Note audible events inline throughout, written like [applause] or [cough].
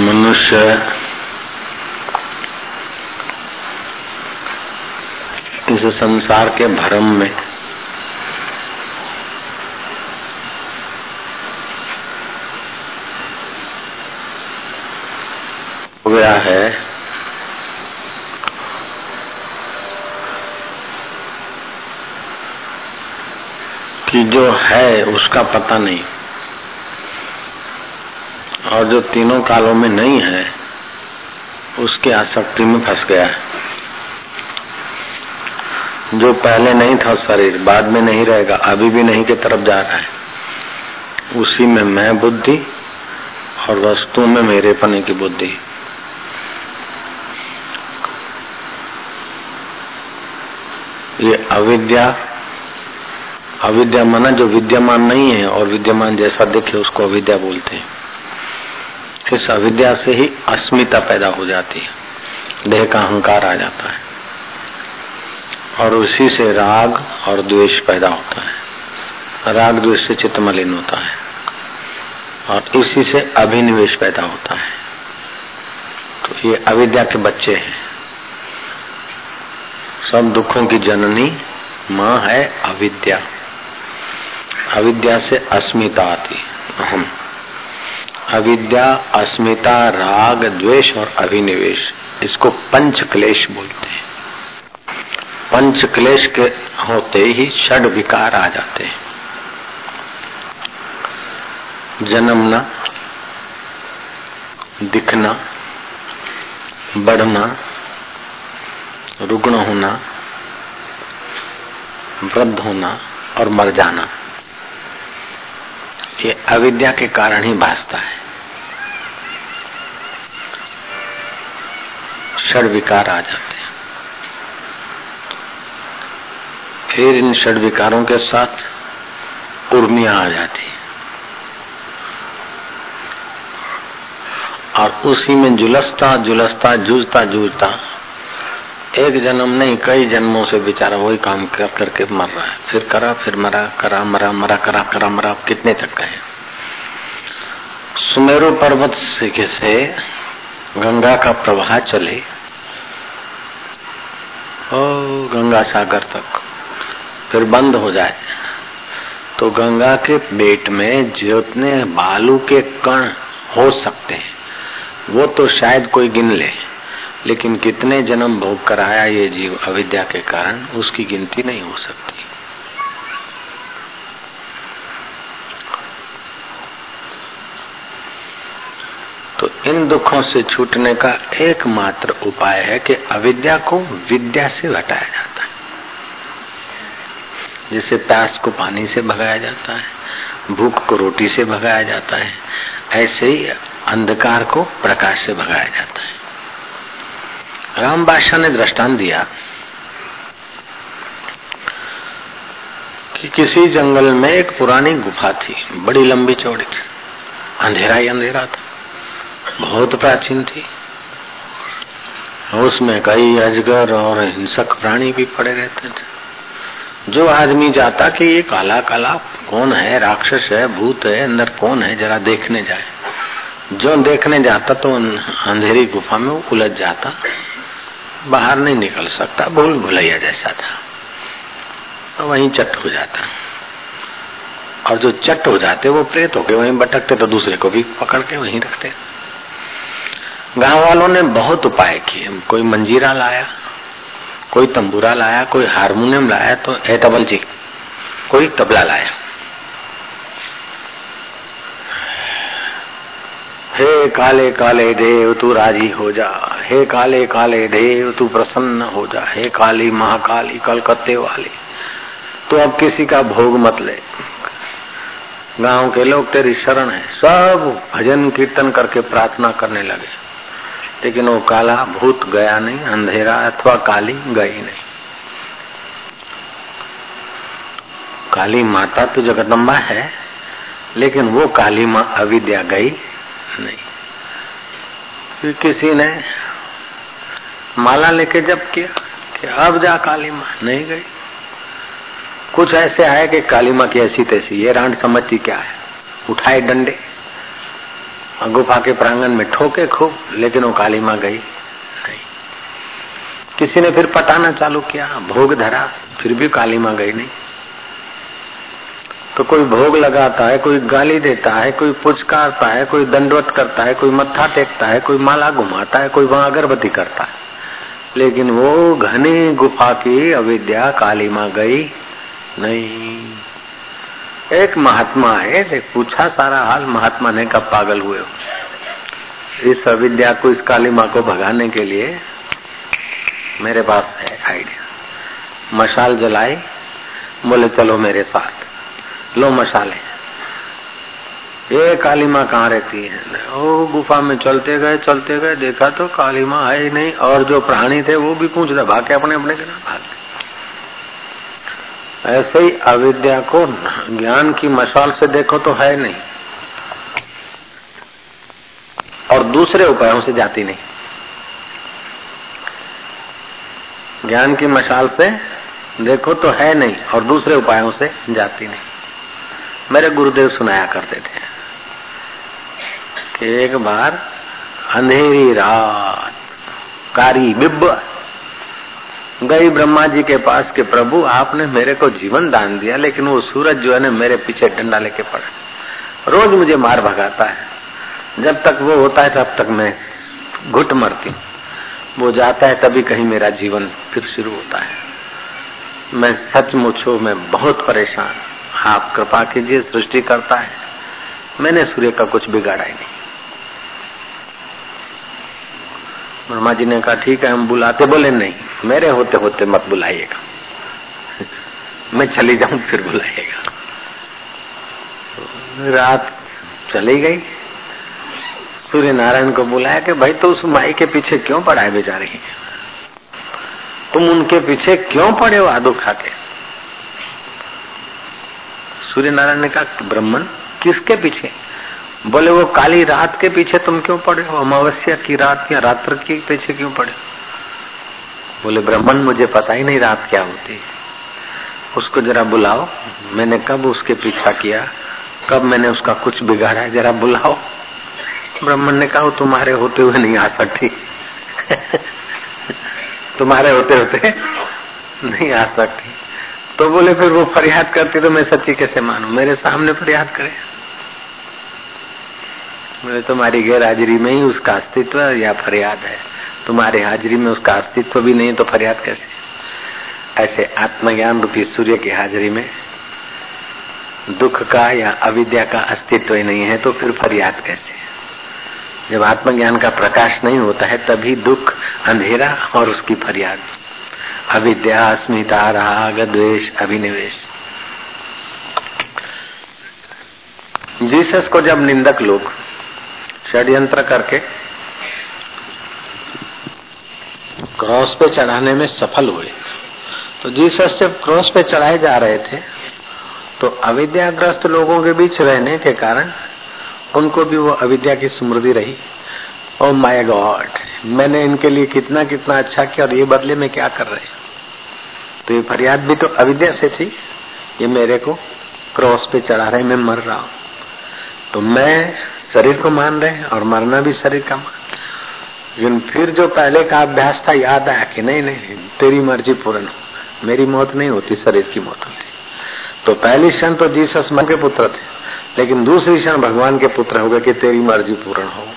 मनुष्य इस संसार के भ्रम में हो गया है। कि जो है, उसका पता नहीं। और जो तीनों कालों में नहीं है, उसकी आसक्ति में फंस गया है। जो पहले नहीं था शरीर, बाद में नहीं रहेगा, अभी भी नहीं के तरफ़ जा रहा है। उसी में मैं बुद्धि और वस्तु में मेरे पने की बुद्धि। ये अविद्या अविद्या माना जो विद्यमान नहीं है और विद्यमान जैसा दिखे, उसको अविद्या बोलते हैं। इस अविद्या से ही अस्मिता पैदा हो जाती है। देह का अहंकार आ जाता है। और उसी से राग और द्वेष पैदा होता है। राग, द्वेष से चित्त मलिन होता है। और इसी से अभिनिवेश पैदा होता है। तो ये अविद्या के बच्चे हैं। सब दुखों की जननी माँ है अविद्या। अविद्या से अस्मिता आती अहम। अविद्या, अस्मिता, राग, द्वेष और अभिनिवेश, इसको पंच क्लेश बोलते हैं। पंच क्लेश के होते ही षड विकार आ जाते हैं। जन्मना, दिखना, बढ़ना, रुग्ण होना, वृद्ध होना और मर जाना, ये अविद्या के कारण ही भासता है। षड विकार आ जाते हैं। फिर इन षड विकारों के साथ उर्मिया आ जाती है। और उसी में जुलसता जुलसता, जूझता जूझता, एक जन्म नहीं, कई जन्मों से बेचारा वही काम कर, करके मर रहा है। फिर करा, फिर मरा, करा, मरा मरा, करा करा, मरा कितने तक गए? सुमेरु पर्वत से गंगा का प्रवाह चले। ओ गंगा सागर तक। फिर बंद हो जाए। तो गंगा के पेट में जितने बालू के कण हो सकते हैं, वो तो शायद कोई गिन ले, लेकिन कितने जन्म भोग कराया ये जीव अविद्या के कारण, उसकी गिनती नहीं हो सकती। तो इन दुखों से छूटने का एकमात्र उपाय है कि अविद्या को विद्या से हटाया जाता है। जैसे प्यास को पानी से भगाया जाता है, भूख को रोटी से भगाया जाता है, ऐसे ही अंधकार को प्रकाश से भगाया जाता है। राम बादशाह ने दृष्टांत दिया कि किसी जंगल में एक पुरानी गुफा थी, बड़ी लंबी चौड़ी थी, अंधेरा ही अंधेरा था। बहुत प्राचीन थी। उसमें कई अजगर और हिंसक प्राणी भी पड़े रहते थे। जो आदमी जाता कि ये काला काला कौन है, राक्षस है, भूत है, अंदर कौन है, जरा देखने जाए। जो देखने जाता तो अंधेरी गुफा में वो उलझ जाता, बाहर नहीं निकल सकता, भूल भुलैया जैसा था। तो वहीं चट हो जाता। और जो चट हो जाते, वो प्रेत होके वहीं भटकते तो दूसरे को भी पकड़ के वहीं रखते। गाँव वालों ने बहुत उपाय किए। कोई मंजीरा लाया, कोई तंबूरा लाया, कोई हारमोनियम लाया तो है तबल जी, कोई तबला लाया। हे काले काले देव, तू राज़ी हो जा। हे काले काले देव, तू प्रसन्न हो जा। हे काली महाकाली कलकत्ते वाली तो अब किसी का भोग मत ले। गाँव के लोग तेरी शरण है। सब भजन कीर्तन करके प्रार्थना करने लगे। लेकिन वो काला भूत गया नहीं, अंधेरा अथवा काली गई नहीं। काली माता तो जगदम्बा है, लेकिन वो काली माँ अविद्या गई नहीं। फिर किसी ने माला लेके जब किया कि अब जा काली माँ नहीं गई। कुछ ऐसे आए कि काली माँ की ऐसी तैसी, ये रांड समझती क्या है? उठाए डंडे। गुफा के प्रांगण में ठोके खूब, लेकिन वो काली माँ गई। किसी ने फिर पटाना चालू किया, भोग धरा, फिर भी काली माँ गई नहीं। तो कोई भोग लगाता है, कोई गाली देता है, कोई पुचकारता है, कोई दंडवत करता है, कोई मत्था टेकता है, कोई माला घुमाता है, कोई वहाँ अगरबत्ती करता है। लेकिन वो घनी गुफा की अविद्या काली माँ गई नहीं। एक महात्मा है देख पूछा सारा हाल, महात्मा ने कब पागल हुए इस अविद्या को, इस काली माँ को भगाने के लिए मेरे पास है आइडिया मशाल जलाई, बोले, चलो मेरे साथ। लो मशाले। ये काली माँ, कहाँ रहती है? ओ, गुफा में चलते गए चलते गए, देखा तो काली माँ है ही नहीं, और जो प्राणी थे, वो भी पूछ रहे, भागे अपने अपने के ना भाग ऐसे ही अविद्या को ज्ञान की मशाल से देखो तो है नहीं। और दूसरे उपायों से जाती नहीं। ज्ञान की मशाल से देखो तो है नहीं और दूसरे उपायों से जाती नहीं। मेरे गुरुदेव सुनाया करते थे कि एक बार अंधेरी रात कारी बिब्ब गई ब्रह्मा जी के पास के प्रभु, आपने मेरे को जीवन दान दिया, लेकिन वो सूरज जो है ना मेरे पीछे डंडा लेके पड़ा। रोज मुझे मार भगाता है। जब तक वो होता है, तब तक मैं घुट मरती वो जाता है, तभी कहीं मेरा जीवन फिर शुरू होता है। मैं सचमुच हूँ मैं बहुत परेशान आप कृपा कीजिए, सृष्टि करता है। मैंने सूर्य का कुछ बिगाड़ा ही नहीं। ब्रह्मा जी ने कहा, ठीक है, हम बुलाते बोले, नहीं, मेरे होते होते मत बुलाइएगा। [laughs] मैं चली जाऊँ, फिर बुलाइएगा। रात चली गई। सूर्य नारायण को बुलाया कि, भाई तो उस माई के पीछे क्यों पड़ा है? बेचारे तुम उनके पीछे क्यों पड़े हो आदो खा के? सूर्य नारायण ने कहा ब्राह्मण किसके पीछे? बोले, वो काली रात के पीछे तुम क्यों पड़े हो? अमावस्या की रात या रात्र के पीछे क्यों पड़े बोले, ब्राह्मण, मुझे पता ही नहीं रात क्या होती उसको जरा बुलाओ। मैंने कब उसके पीछा किया, कब मैंने उसका कुछ बिगाड़ा है जरा बुलाओ। ब्राह्मण ने कहा तुम्हारे होते हुए नहीं आ सकती। [laughs] तुम्हारे होते होते नहीं आ सकती। तो बोले, फिर वो फरियाद करती तो मैं सच्ची कैसे मानू? मेरे सामने फरियाद करे। मेरे तुम्हारी गैर हाजिरी में ही उसका अस्तित्व या फरियाद है। तुम्हारे हाजिरी में उसका अस्तित्व भी नहीं तो फरियाद कैसे? ऐसे आत्मज्ञान रूपी सूर्य की हाजिरी में दुख का या अविद्या का अस्तित्व ही नहीं है तो फिर फरियाद कैसे? जब आत्मज्ञान का प्रकाश नहीं होता है, तभी दुख, अंधेरा और उसकी फरियाद। अविद्या, अस्मिता, राग, द्वेष, अभिनिवेश। जीसस को जब निंदक लोग षड्यंत्र करके। क्रॉस पे चढ़ाने में सफल हुए। तो जीसस जब क्रॉस पे चढ़ाए जा रहे थे तो अविद्याग्रस्त लोगों के बीच रहने के कारण उनको भी वो अविद्या की स्मृति रही। ओ माय गॉड मैंने इनके लिए कितना कितना अच्छा किया और ये बदले में क्या कर रहे तो ये फरियाद भी तो अविद्या से थी, ये मेरे को क्रॉस पे चढ़ा रहे मैं मर रहा हूँ। तो मैं शरीर को मान रहे हैं और मरना भी शरीर का मान लेकिन फिर जो पहले का अभ्यास था, याद आया कि नहीं नहीं, तेरी मर्ज़ी पूर्ण हो। मेरी मौत नहीं होती, शरीर की मौत होती। तो पहली क्षण तो जीसस मन के पुत्र थे, लेकिन दूसरी क्षण भगवान के पुत्र हो गए कि तेरी मर्ज़ी पूर्ण हो।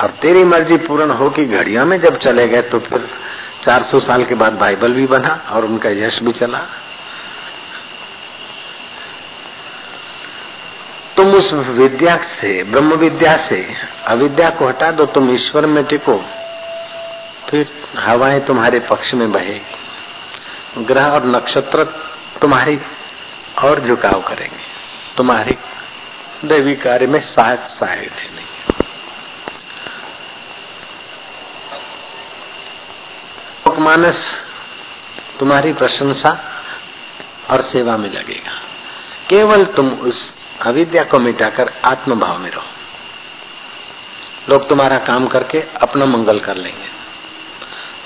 और तेरी मर्ज़ी पूर्ण हो कि घड़िया में जब चले गए तो फिर 400 साल के बाद बाइबल भी बना और उनका यश भी चला। तुम उस विद्या से ब्रह्म विद्या से अविद्या को हटा दो, तुम ईश्वर में टिको। फिर हवाएँ तुम्हारे पक्ष में बहे। ग्रह और नक्षत्र तुम्हारी और झुकाव करेंगे। तुम्हारी देवी कार्य में सहायक सहायक नहीं मानस तुम्हारी प्रशंसा और सेवा में लगेगा। केवल तुम उस अविद्या को मिटाकर आत्म भाव में रहो। लोग तुम्हारा काम करके अपना मंगल कर लेंगे।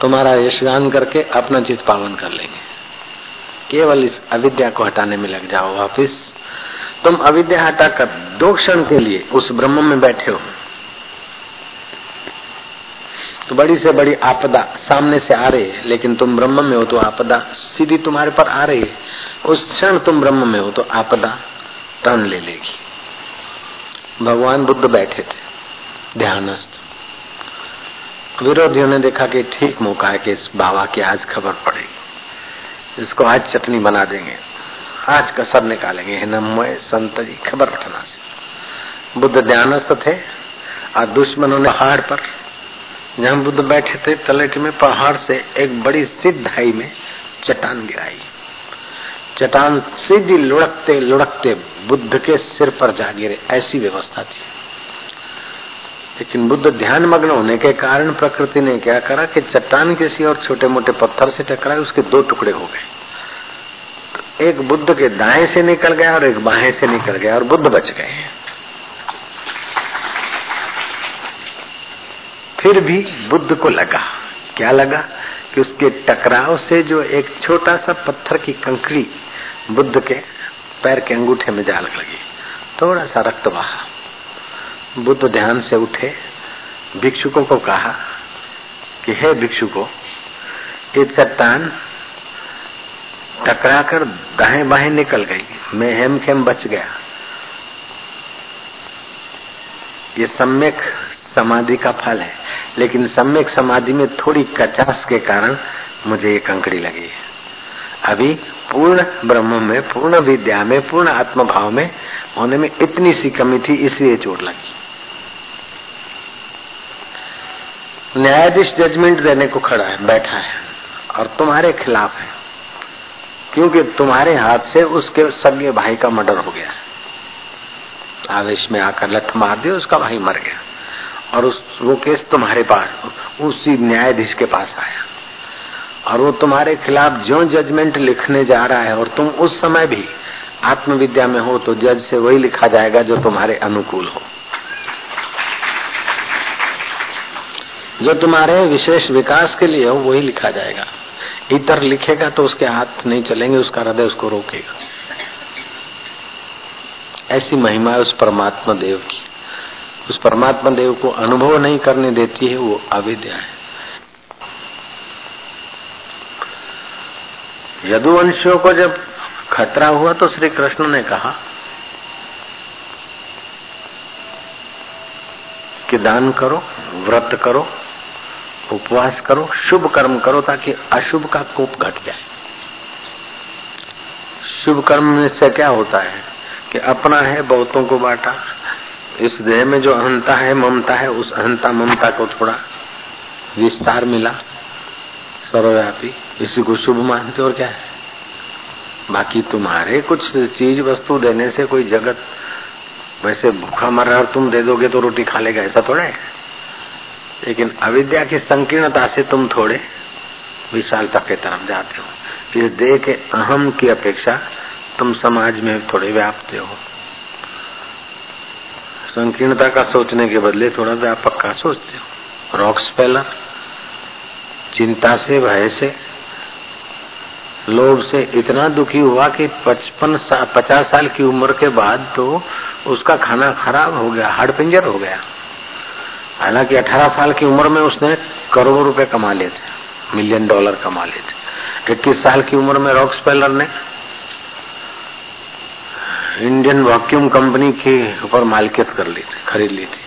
तुम्हारा यशगान करके अपना चित पावन कर लेंगे। केवल इस अविद्या को हटाने में लग जाओ वापिस। तुम अविद्या हटाकर दो क्षण के लिए उस ब्रह्म में बैठे हो। तो बड़ी से बड़ी आपदा सामने से आ रही है, लेकिन तुम ब्रह्म में हो तो आपदा सीधी तुम्हारे पर आ रही है। उस क्षण तुम ब्रह्म में हो तो आपदा टर्न ले लेगी। भगवान बुद्ध बैठे थे, ध्यानस्थ। विरोधियों ने देखा कि ठीक मौका है कि इस बाबा की आज खबर पड़ेगी इसको आज चटनी बना देंगे। आज कसर निकालेंगे। नमय संत जी, खबर रखना से। बुद्ध ध्यानस्थ थे और दुश्मनों ने पहाड़ पर, जहाँ बुद्ध बैठे थे तलेट में पहाड़ से एक बड़ी सिद्धाई में चट्टान गिराई। चट्टान सीधी लुढ़कते लुढ़कते बुद्ध के सिर पर जा गिरे, ऐसी व्यवस्था थी। लेकिन बुद्ध ध्यान मग्न होने के कारण प्रकृति ने क्या करा कि चट्टान किसी और छोटे मोटे पत्थर से टकराए, उसके दो टुकड़े हो गए। तो एक बुद्ध के दाएँ से निकल गया और एक बाएँ से निकल गया और बुद्ध बच गए फिर भी बुद्ध को लगा। क्या लगा? कि उसके टकराव से जो एक छोटा सा पत्थर की कंकड़ी बुद्ध के पैर के अंगूठे में जा लगी। थोड़ा सा रक्त बहा। बुद्ध ध्यान से उठे। भिक्षुकों को कहा कि, हे भिक्षुको, ये चट्टान टकरा कर दाएँ बाहें निकल गई। मैं हेम खेम बच गया। ये सम्यक समाधि का फल है। लेकिन सम्यक समाधि में थोड़ी कचास के कारण मुझे ये कंकड़ी लगी है। अभी पूर्ण ब्रह्म में, पूर्ण विद्या में, पूर्ण आत्मभाव में होने में इतनी सी कमी थी, इसलिए चोट लगी। न्यायाधीश जजमेंट देने को खड़ा है, बैठा है और तुम्हारे खिलाफ है। क्योंकि तुम्हारे हाथ से उसके सगे भाई का मर्डर हो गया। आवेश में आकर लठ मार दिया, उसका भाई मर गया। और उस वो केस तुम्हारे पास, उसी न्यायाधीश के पास आया। और वो तुम्हारे खिलाफ जो जजमेंट लिखने जा रहा है, और तुम उस समय भी आत्मविद्या में हो तो जज से वही लिखा जाएगा जो तुम्हारे अनुकूल हो। जो तुम्हारे विशेष विकास के लिए हो, वही लिखा जाएगा। इतर लिखेगा तो उसके हाथ नहीं चलेंगे, उसका हृदय उसको रोकेगा। ऐसी महिमा है उस परमात्मा देव की। उस परमात्मा देव को अनुभव नहीं करने देती है, वो अविद्या है। यदुवंशियों को जब खतरा हुआ तो श्री कृष्ण ने कहा कि दान करो, व्रत करो, उपवास करो, शुभ कर्म करो ताकि अशुभ का कोप घट जाए। शुभ कर्म से क्या होता है कि अपना है, बहुतों को बांटा इस देह में जो अहंता है, ममता है, उस अहंता ममता को थोड़ा विस्तार मिला। सर्वव्यापी। इसी को शुभ मानते और क्या है? बाकी तुम्हारे कुछ चीज़ वस्तु देने से कोई जगत वैसे भूखा मर रहा और तुम दे दोगे तो रोटी खा लेगा, ऐसा थोड़ा है? लेकिन अविद्या की संकीर्णता से तुम थोड़े विशालता के तरफ़ जाते हो। इस देह के अहम की अपेक्षा तुम समाज में थोड़े व्याप्त हो। संकीर्णता का सोचने के बदले थोड़ा व्यापक का सोचते हो। रॉक्स पेलर चिंता से भय से लोभ से इतना दुखी हुआ कि पचपन सा, पचास साल की उम्र के बाद तो उसका खाना खराब हो गया हार्ड पिंजर हो गया। हालाँकि 18 साल की उम्र में उसने करोड़ों रुपए कमा लिए थे मिलियन डॉलर कमा लिए थे। इक्कीस साल की उम्र में रॉक्स ने इंडियन वैक्यूम कंपनी के ऊपर मालिकियत कर ली थी। खरीद ली थी।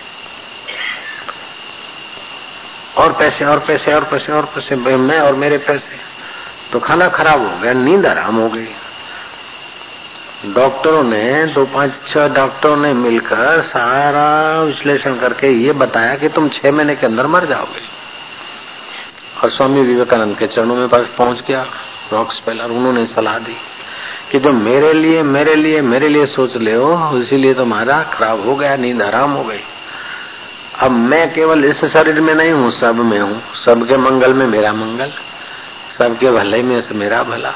और पैसे और पैसे और पैसे और पैसे मैं और मेरे पैसे। तो खाना खराब हो गया नींद आराम हो गई। डॉक्टरों ने दो पाँच छह डॉक्टरों ने मिलकर सारा विश्लेषण करके ये बताया कि तुम छह महीने के अंदर मर जाओगे। और स्वामी विवेकानंद के चरणों में पास पहुँच गया रॉक्स पेलर उन्होंने सलाह दी। कि जो मेरे लिए मेरे लिए मेरे लिए सोच ले हो, इसीलिए तुम्हारा खराब हो गया, नींद आराम हो गई। अब मैं केवल इस शरीर में नहीं हूँ, सब में हूँ। सबके मंगल में मेरा मंगल, सबके भले में से मेरा भला।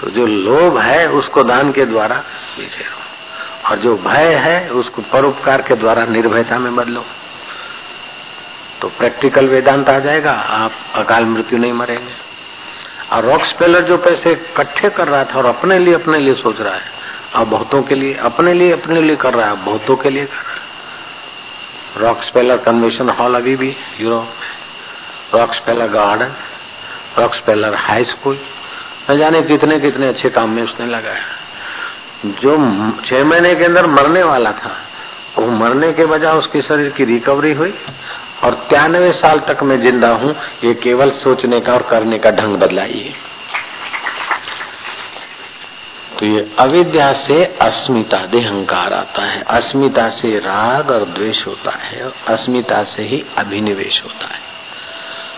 तो जो लोभ है, उसको दान के द्वारा पीछे और जो भय है, उसको परोपकार के द्वारा निर्भयता में बदलो। तो प्रैक्टिकल वेदांत आ जाएगा, आप अकाल मृत्यु नहीं मरेंगे। और रॉक्स पेलर जो पैसे इकट्ठे कर रहा था और अपने लिए अपने लिए सोच रहा है, अब बहुतों के लिए, अपने लिए अपने लिए कर रहा है बहुतों के लिए कर रहा है। रॉक स्पेलर कन्वेंशन हॉल अभी भी यूरोप में rock speller garden rock speller high school न जाने कितने कितने अच्छे काम में उसने लगाया। जो छह महीने के अंदर मरने वाला था, वो मरने के बजाय उसके शरीर की रिकवरी हुई और तिरानवे साल तक मैं ज़िंदा हूँ, ये केवल सोचने का और करने का ढंग बदलाइए। तो ये अविद्या से अस्मिता देहंकार आता है। अस्मिता से राग और द्वेष होता है और अस्मिता से ही अभिनिवेश होता है।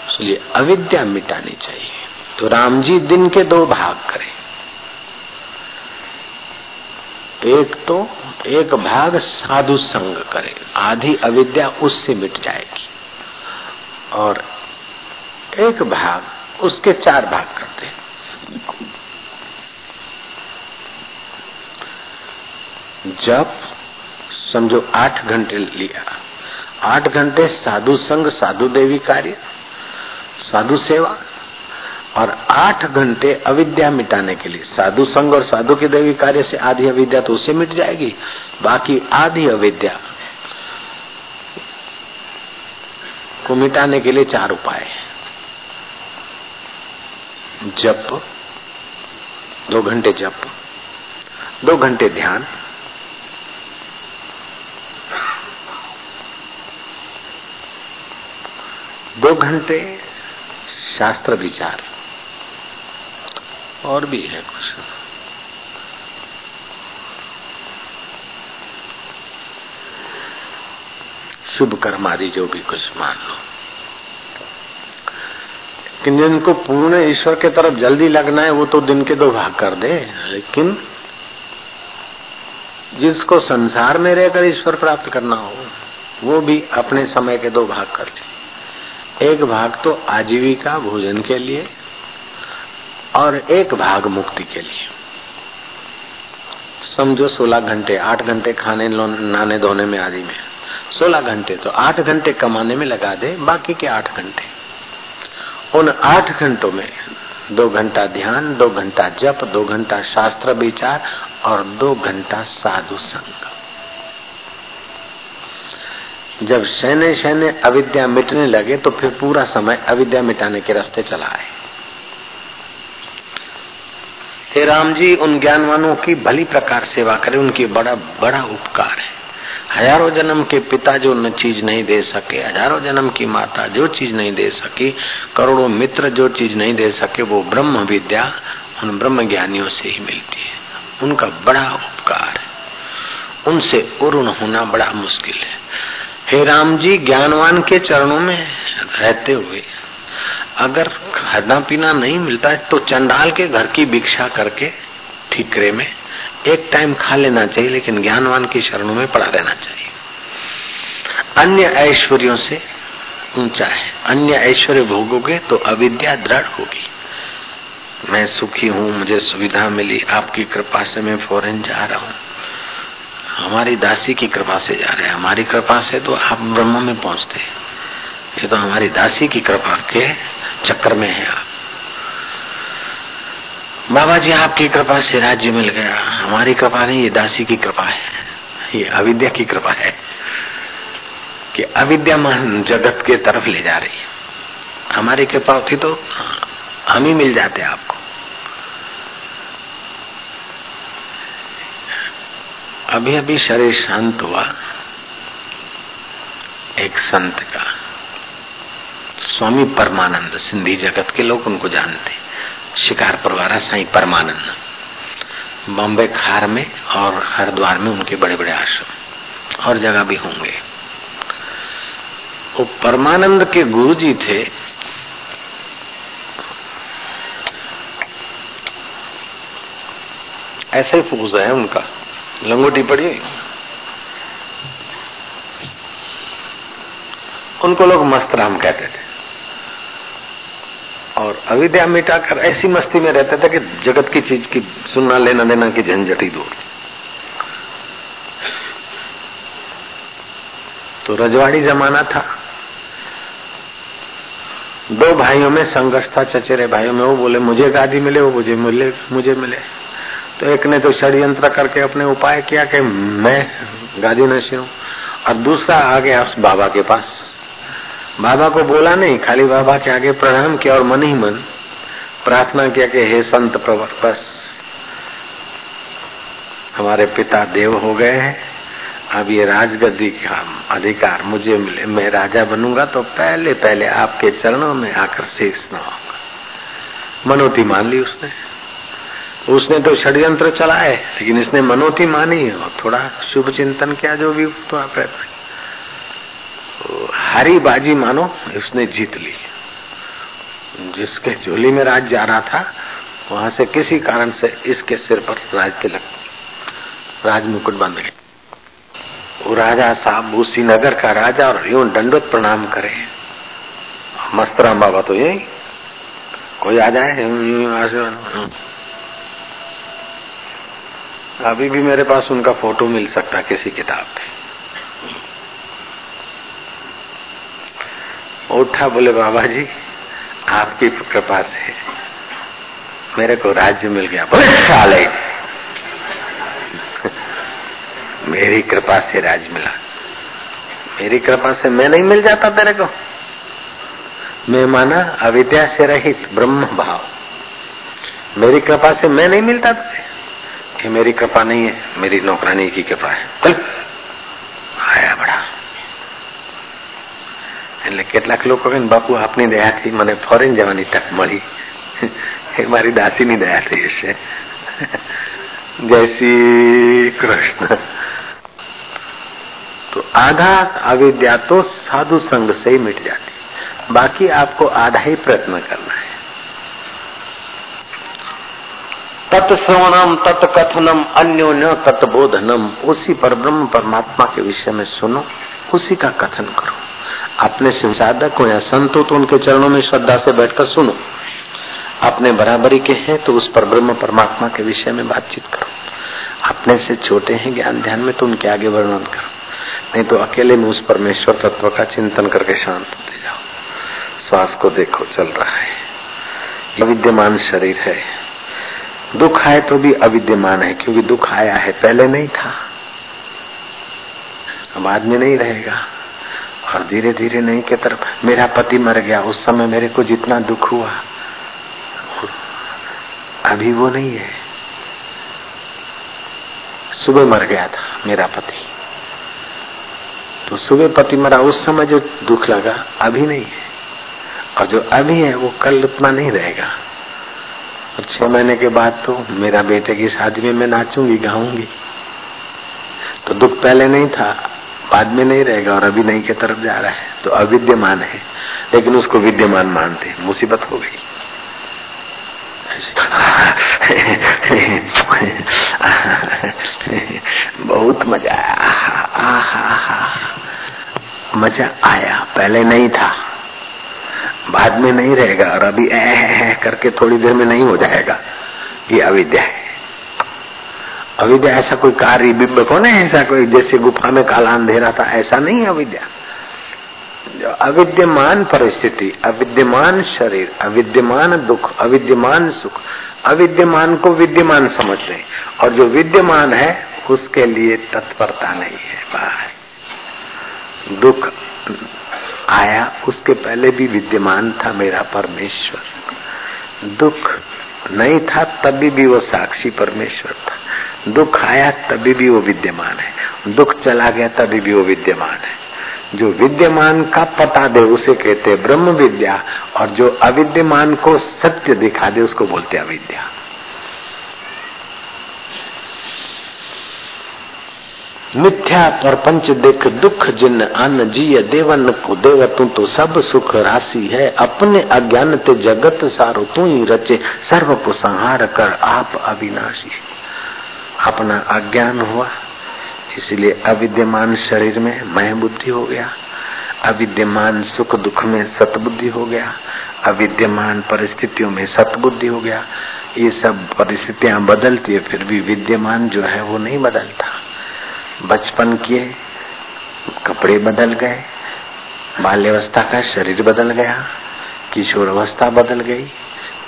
इसलिए अविद्या मिटानी चाहिए। तो राम जी दिन के दो भाग करें। एक तो एक भाग साधु संग करे, आधी अविद्या उससे मिट जाएगी। और एक भाग उसके चार भाग करते हैं। जब, समझो आठ घंटे लिया, आठ घंटे साधु संग साधु देवी कार्य, साधु सेवा और आठ घंटे अविद्या मिटाने के लिए, साधु संग और साधु की देवी कार्य से आधी अविद्या तो उससे मिट जाएगी, बाकी आधी अविद्या को मिटाने के लिए चार उपाय जप, दो घंटे जप, दो घंटे ध्यान, दो घंटे शास्त्र विचार। और भी है कुछ। शुभ कर्म आदि जो भी कुछ मान लो। लेकिन जिनको पूर्ण ईश्वर के तरफ़ जल्दी लगना है, वो तो दिन के दो भाग कर दे। लेकिन जिसको संसार में रहकर ईश्वर प्राप्त करना हो, वो भी अपने समय के दो भाग कर ले। एक भाग तो आजीविका भोजन के लिए और एक भाग मुक्ति के लिए। समझो सोलह घंटे, आठ घंटे खाने नहाने धोने में आदि में। सोलह घंटे तो आठ घंटे कमाने में लगा दे, बाकी के आठ घंटे। उन आठ घंटों में दो घंटा ध्यान, दो घंटा जप, दो घंटा शास्त्र विचार और दो घंटा साधु संग। जब शैने शैने अविद्या मिटने लगे तो फिर पूरा समय अविद्या मिटाने के रास्ते चला है हे राम जी, उन ज्ञानवानों की भली प्रकार सेवा करें, उनकी बड़ा बड़ा उपकार है। हज़ारों जन्म के पिता जो न चीज़ नहीं दे सके, हज़ारों जन्म की माता जो चीज़ नहीं दे सकी, करोड़ों मित्र जो चीज़ नहीं दे सके, वो ब्रह्म विद्या उन ब्रह्म ज्ञानियों से ही मिलती है। उनका बड़ा उपकार है। उनसे उरुण होना बड़ा मुश्किल है। हे राम जी, ज्ञानवान के चरणों में रहते हुए अगर खाना पीना नहीं मिलता है तो चंडाल के घर की भिक्षा करके ठीकरे में एक टाइम खा लेना चाहिए, लेकिन ज्ञानवान के शरणों में पड़ा रहना चाहिए। अन्य ऐश्वर्यों से ऊँचा है। अन्य ऐश्वर्य भोगोगे तो अविद्या दृढ़ होगी। मैं सुखी हूँ, मुझे सुविधा मिली, आपकी कृपा से मैं फॉरेन जा रहा हूँ। हमारी दासी की कृपा से जा रहे हैं। हमारी कृपा से तो आप ब्रह्म में पहुँचते ये तो हमारी दासी की कृपा के चक्कर में है आप। बाबा जी आपकी कृपा से राज्य मिल गया। हमारी कृपा नहीं, ये दासी की कृपा है। ये अविद्या की कृपा है कि अविद्यामान जगत के तरफ़ ले जा रही। है हमारी कृपा होती तो हम ही मिल जाते आपको। अभी अभी शरीर शांत हुआ, एक संत का। स्वामी परमानंद, सिंधी जगत के लोग उनको जानते शिकार परवारा, साई परमानंद। बॉम्बे खार में और हरिद्वार में उनके बड़े बड़े आश्रम। और जगह भी होंगे। वो परमानंद के गुरु जी थे। ऐसे ही पूजा है उनका। लंगोटी पड़ी उनको लोग मस्त राम कहते थे। और अविद्या मिटाकर ऐसी मस्ती में रहते थे कि जगत की चीज़ की सुनना, लेना देना की झंझट ही दूर। तो रजवाड़ी जमाना था। दो भाइयों में संघर्ष था चचेरे भाइयों में, वो बोले, मुझे गादी मिले, वो मुझे मिले मुझे मिले। तो एक ने तो षडयंत्र करके अपने उपाय किया कि मैं गादी नशी हूँ और दूसरा आ गया उस बाबा के पास। बाबा को बोला नहीं, खाली बाबा के आगे प्रणाम किया और मन ही मन प्रार्थना किया कि हे संत प्रवर, बस। हमारे पिता देव हो गए हैं। अब ये राजगद्दी का अधिकार मुझे मिले। मैं राजा बनूँगा तो पहले पहले आपके चरणों में आकर शेष न होगा। मनोती मान ली उसने। उसने तो षड्यंत्र चलाए, लेकिन इसने मनोती मानी और थोड़ा शुभ चिंतन किया जो भी तो आप हरी बाजी मानो उसने जीत ली। जिसके झोली में राज जा रहा था, वहाँ से किसी कारण से इसके सिर पर राज तिलक, राज मुकुट बंद गए वो राजा साहब उसी नगर का राजा और यूँ दंडवत प्रणाम करे। मस्तराम बाबा तो यही। कोई आ जाए अभी भी मेरे पास उनका फ़ोटो मिल सकता, किसी किताब पे। उठा बोले बाबा जी आपकी कृपा से मेरे को राज्य मिल गया बोले साले [laughs] मेरी कृपा से राज मिला। मेरी कृपा से मैं नहीं मिल जाता तेरे को। मैं माना अविद्या से रहित ब्रह्म भाव। मेरी कृपा से मैं नहीं मिलता तुझे। ये मेरी कृपा नहीं है, मेरी नौकरानी की कृपा है आया बड़ा એટલે કેટલાક લોકો કહે બાપુ આપની દયાથી મને ફોરેન જવાની તક મળી એ મારી દાસીની દયા થઈ હશે જય શ્રી કૃષ્ણ तो आधा अविद्या तो साधु संग से ही मिट जाती बाकी आपको आधा ही प्रयत्न करना है तत्श्रवणम तत्कथनम अन्योन्य तत्बोधनम उसी पर ब्रह्म परमात्मा के विषय में सुनो उसी का कथन करो अपने शिव साधक हो या संत हो तो उनके चरणों में श्रद्धा से बैठकर सुनो। अपने बराबरी के हैं तो उस पर ब्रह्म परमात्मा के विषय में बातचीत करो। अपने से छोटे हैं ज्ञान ध्यान में तो उनके आगे वर्णन करो। नहीं तो अकेले में उस परमेश्वर तत्व का चिंतन करके शांत होते जाओ। श्वास को देखो, चल रहा है। अविद्यमान शरीर है। दुख आए तो भी अविद्यमान है, क्योंकि दुख आया है, पहले नहीं था। अब आदमी नहीं रहेगा। और धीरे धीरे नहीं के तरफ़ मेरा पति मर गया। उस समय मेरे को जितना दुख हुआ अभी वो नहीं है। सुबह मर गया था मेरा पति। तो सुबह पति मरा, उस समय जो दुख लगा, अभी नहीं है। और जो अभी है, वो कल उतना नहीं रहेगा। और छह महीने के बाद तो मेरा बेटे की शादी में मैं नाचूँगी, गाऊँगी। तो दुख पहले नहीं था बाद में नहीं रहेगा और अभी नहीं के तरफ़ जा रहा है तो अविद्यमान है। लेकिन उसको विद्यमान मानते मुसीबत हो गई। बहुत मज़ा आया। मज़ा आया। पहले नहीं था। बाद में नहीं रहेगा और अभी ए करके थोड़ी देर में नहीं हो जाएगा। ये अविद्या है। अविद्या ऐसा कोई कार्य बिंब को नहीं, ऐसा कोई जैसे गुफा में काला अंधेरा था, ऐसा नहीं अविद्या। अविद्यमान परिस्थिति, अविद्यमान शरीर, अविद्यमान दुख, अविद्यमान सुख, अविद्यमान को विद्यमान समझते हैं। और जो विद्यमान है, उसके लिए तत्परता नहीं है, बस। दुख आया, उसके पहले भी विद्यमान था मेरा परमेश्वर। दुख नहीं था, तभी भी वो साक्षी परमेश्वर था। दुख आया, तभी भी वो विद्यमान है। दुख चला गया, तभी भी वो विद्यमान है। जो विद्यमान का पता दे, उसे कहते ब्रह्म विद्या, और जो अविद्यमान को सत्य दिखा दे, उसको बोलते अविद्या। मिथ्या पर पंच देख दुख जिन अन जिय देवन को देव तू तो सब सुख राशि है। अपने अज्ञान ते जगत सारो तू ही रचे। सर्व को संहार कर आप अविनाशी। अपना अज्ञान हुआ, इसलिए अविद्यमान शरीर में मैं बुद्धि हो गया। अविद्यमान सुख दुख में सतबुद्धि हो गया। अविद्यमान परिस्थितियों में सतबुद्धि हो गया। ये सब परिस्थितियाँ बदलती है, फिर भी विद्यमान जो है वो नहीं बदलता। बचपन के कपड़े बदल गए, बाल्यावस्था का शरीर बदल गया, किशोर अवस्था बदल गई,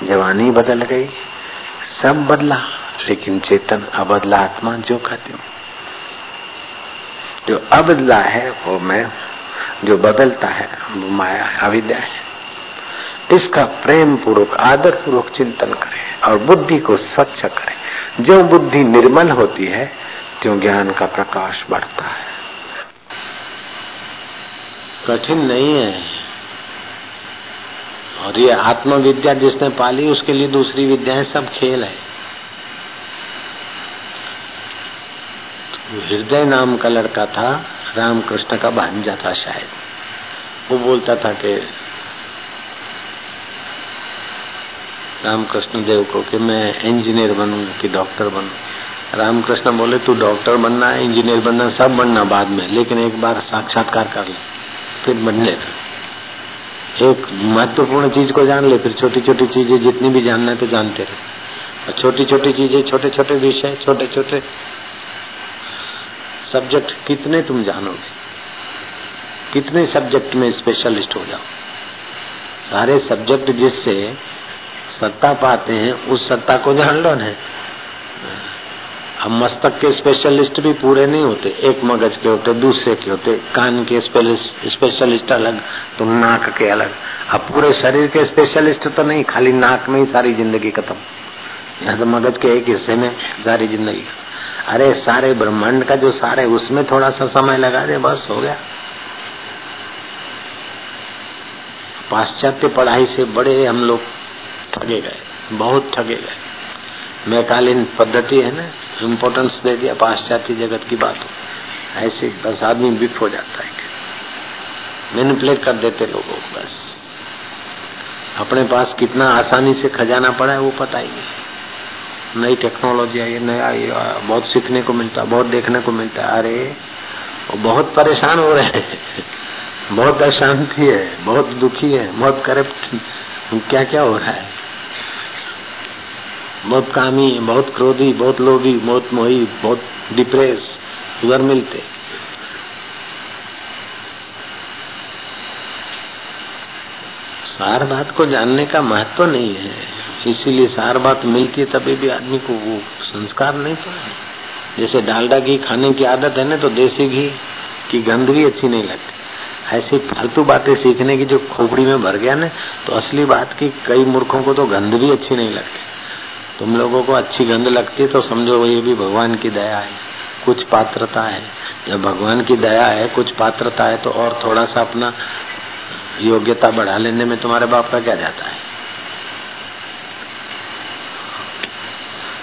जवानी बदल गई, सब बदला, लेकिन चेतन अबदला आत्मा जो का त्यों जो अबदला है, वो मैं, जो बदलता है, वो माया अविद्या है। इसका प्रेम पूर्वक आदर पूर्वक चिंतन करें और बुद्धि को स्वच्छ करें। जो बुद्धि निर्मल होती है त्यों ज्ञान का प्रकाश बढ़ता है। कठिन नहीं है। और ये आत्मविद्या जिसने पाली, उसके लिए दूसरी विद्याएँ सब खेल है। हृदय नाम का लड़का था, रामकृष्ण का भांजा था शायद। वो बोलता था कि, रामकृष्ण देव को कि मैं इंजीनियर बनूं कि डॉक्टर बनूं रामकृष्ण बोले, तू डॉक्टर बनना है इंजीनियर बनना, सब बनना बाद में, लेकिन एक बार साक्षात्कार कर ले, फिर बनने एक महत्वपूर्ण चीज़ को जान ले, फिर छोटी छोटी चीज़ें जितनी भी जानना है तो जानते रहे। और छोटी छोटी चीज़ें छोटे छोटे विषय छोटे छोटे सब्जेक्ट, कितने तुम जानोगे? कितने सब्जेक्ट में स्पेशलिस्ट हो जाओ? सारे सब्जेक्ट जिससे सत्ता पाते हैं, उस सत्ता को जान लो ना। अब मस्तक के स्पेशलिस्ट भी पूरे नहीं होते, एक मगज के होते, दूसरे के होते, कान के स्पेशलिस्ट अलग तो नाक के अलग। अब पूरे शरीर के स्पेशलिस्ट तो नहीं, खाली नाक में ही सारी ज़िंदगी खत्म। यहाँ तो मगज के एक हिस्से में सारी ज़िंदगी। अरे सारे ब्रह्मांड का जो सारे उसमें थोड़ा सा समय लगा दे, बस हो गया। पाश्चात्य पढ़ाई से बड़े हम लोग ठगे गए, बहुत ठगे गए। मैकालीन पद्धति है ना इम्पोर्टेंस दे दिया, पाश्चात्य जगत की बात ऐसे बस आदमी बिफ हो जाता है। मैनिपुलेट कर देते लोगों को बस। अपने पास कितना आसानी से खजाना पड़ा है, वो पता ही नहीं। नई टेक्नोलॉजी आई है नया ये, बहुत सीखने को मिलता, बहुत देखने को मिलता है। अरे, वो बहुत परेशान हो रहे हैं। [laughs] बहुत अशांति है, बहुत दुखी है, बहुत करप्ट क्या क्या हो रहा है? बहुत कामी, बहुत क्रोधी, बहुत लोभी, बहुत मोही, बहुत डिप्रेस उधर मिलते। सार बात को जानने का महत्व तो नहीं है। इसीलिए सार बात मिलती है तभी भी आदमी को वो संस्कार नहीं पड़ा जैसे डालडा घी खाने की आदत है ना तो देसी घी की गंध भी अच्छी नहीं लगती। ऐसी फालतू बातें सीखने की जो खोपड़ी में भर गया ना तो असली बात की कई मूर्खों को तो गंध भी अच्छी नहीं लगती। तुम लोगों को अच्छी गंध लगती तो समझो ये भी भगवान की दया है, कुछ पात्रता है। जब भगवान की दया है, कुछ पात्रता है तो और थोड़ा सा अपना योग्यता बढ़ा लेने में तुम्हारे बाप का क्या जाता है?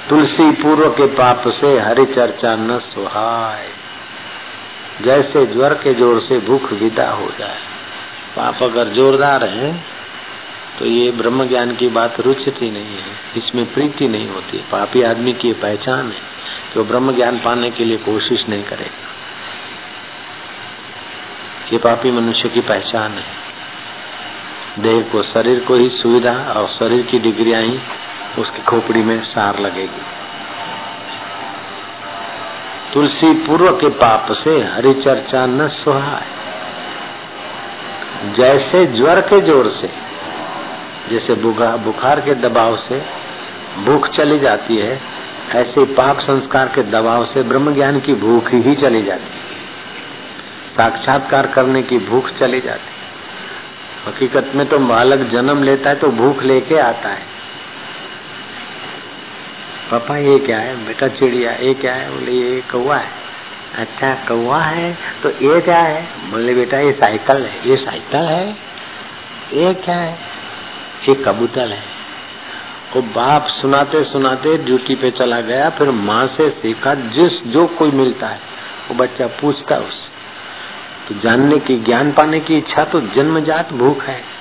तुलसी पूर्व के पाप से हरि चर्चा न सुहाय। जैसे ज्वर के ज़ोर से भूख विदा हो जाए। पाप अगर जोरदार है तो ये ब्रह्म ज्ञान की बात रुचती नहीं है, इसमें प्रीति नहीं होती पापी आदमी की पहचान है वो ब्रह्म ज्ञान पाने के लिए कोशिश नहीं करेगा। ये पापी मनुष्य की पहचान है। देह को, शरीर को ही सुविधा और शरीर की डिग्रिया ही उसकी खोपड़ी में सार लगेगी। तुलसी पूर्व के पाप से हरि चर्चा न सुहाय जैसे ज्वर के ज़ोर से जैसे बुखार के दबाव से भूख चली जाती है, ऐसे पाप संस्कार के दबाव से ब्रह्म ज्ञान की भूख ही चली जाती है। साक्षात्कार करने की भूख चली जाती है। हकीकत में तो बालक जन्म लेता है तो भूख लेके आता है। पापा, ये क्या है? बेटा चिड़िया, ये क्या है? बोले, ये कौआ है। अच्छा कौआ है तो ये क्या है? बोले, बेटा, ये साइकिल है, ये साइकिल है। ये क्या है? ये कबूतर है। वो बाप सुनाते सुनाते ड्यूटी पे चला गया, फिर माँ से सीखा, जिस, जो कोई मिलता है, वो बच्चा पूछता है उससे। तो जानने की, ज्ञान पाने की इच्छा तो जन्मजात भूख है।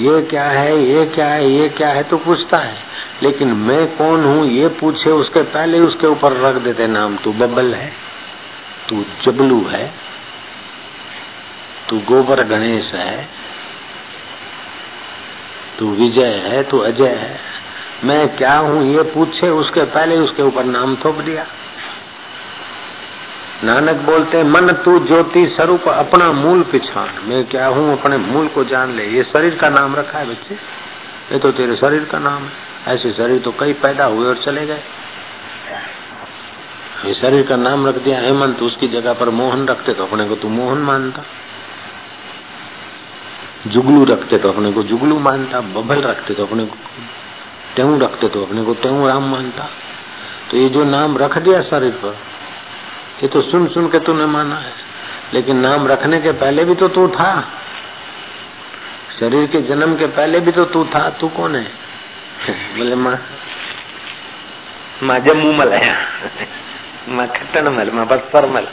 ये क्या है, ये क्या है, ये क्या है तो पूछता है। लेकिन मैं कौन हूँ, ये पूछे उसके, पहले उसके ऊपर रख देते नाम, तू बबल है, तू जबलू है, तू गोबर गणेश है तू विजय है, तू अजय है। मैं क्या हूँ, ये पूछे उसके, पहले उसके ऊपर नाम थोप दिया। नानक बोलते, मन तू ज्योति स्वरूप, अपना मूल पिछान मैं क्या हूँ, अपने मूल को जान ले। ये शरीर का नाम रखा है बच्चे। ये तो तेरे शरीर का नाम है। ऐसे शरीर तो कई पैदा हुए और चले गए। ये शरीर का नाम रख दिया हेमंत उसकी जगह पर मोहन रखते तो अपने को तू मोहन मानता। जुगलू रखते तो अपने को, जुगलू मानता, बबल रखते तो अपने को टेऊ रखते तो अपने को टेऊ राम मानता। तो ये जो नाम रख दिया शरीर पर, ये तो सुन सुन के तूने माना है। लेकिन नाम रखने के पहले भी तो तू था। शरीर के जन्म के पहले भी तो तू था, तू कौन है? [laughs] बोले, माँ माँ जम्मू मल है माँ खट्टन मल, माँ बसर मल,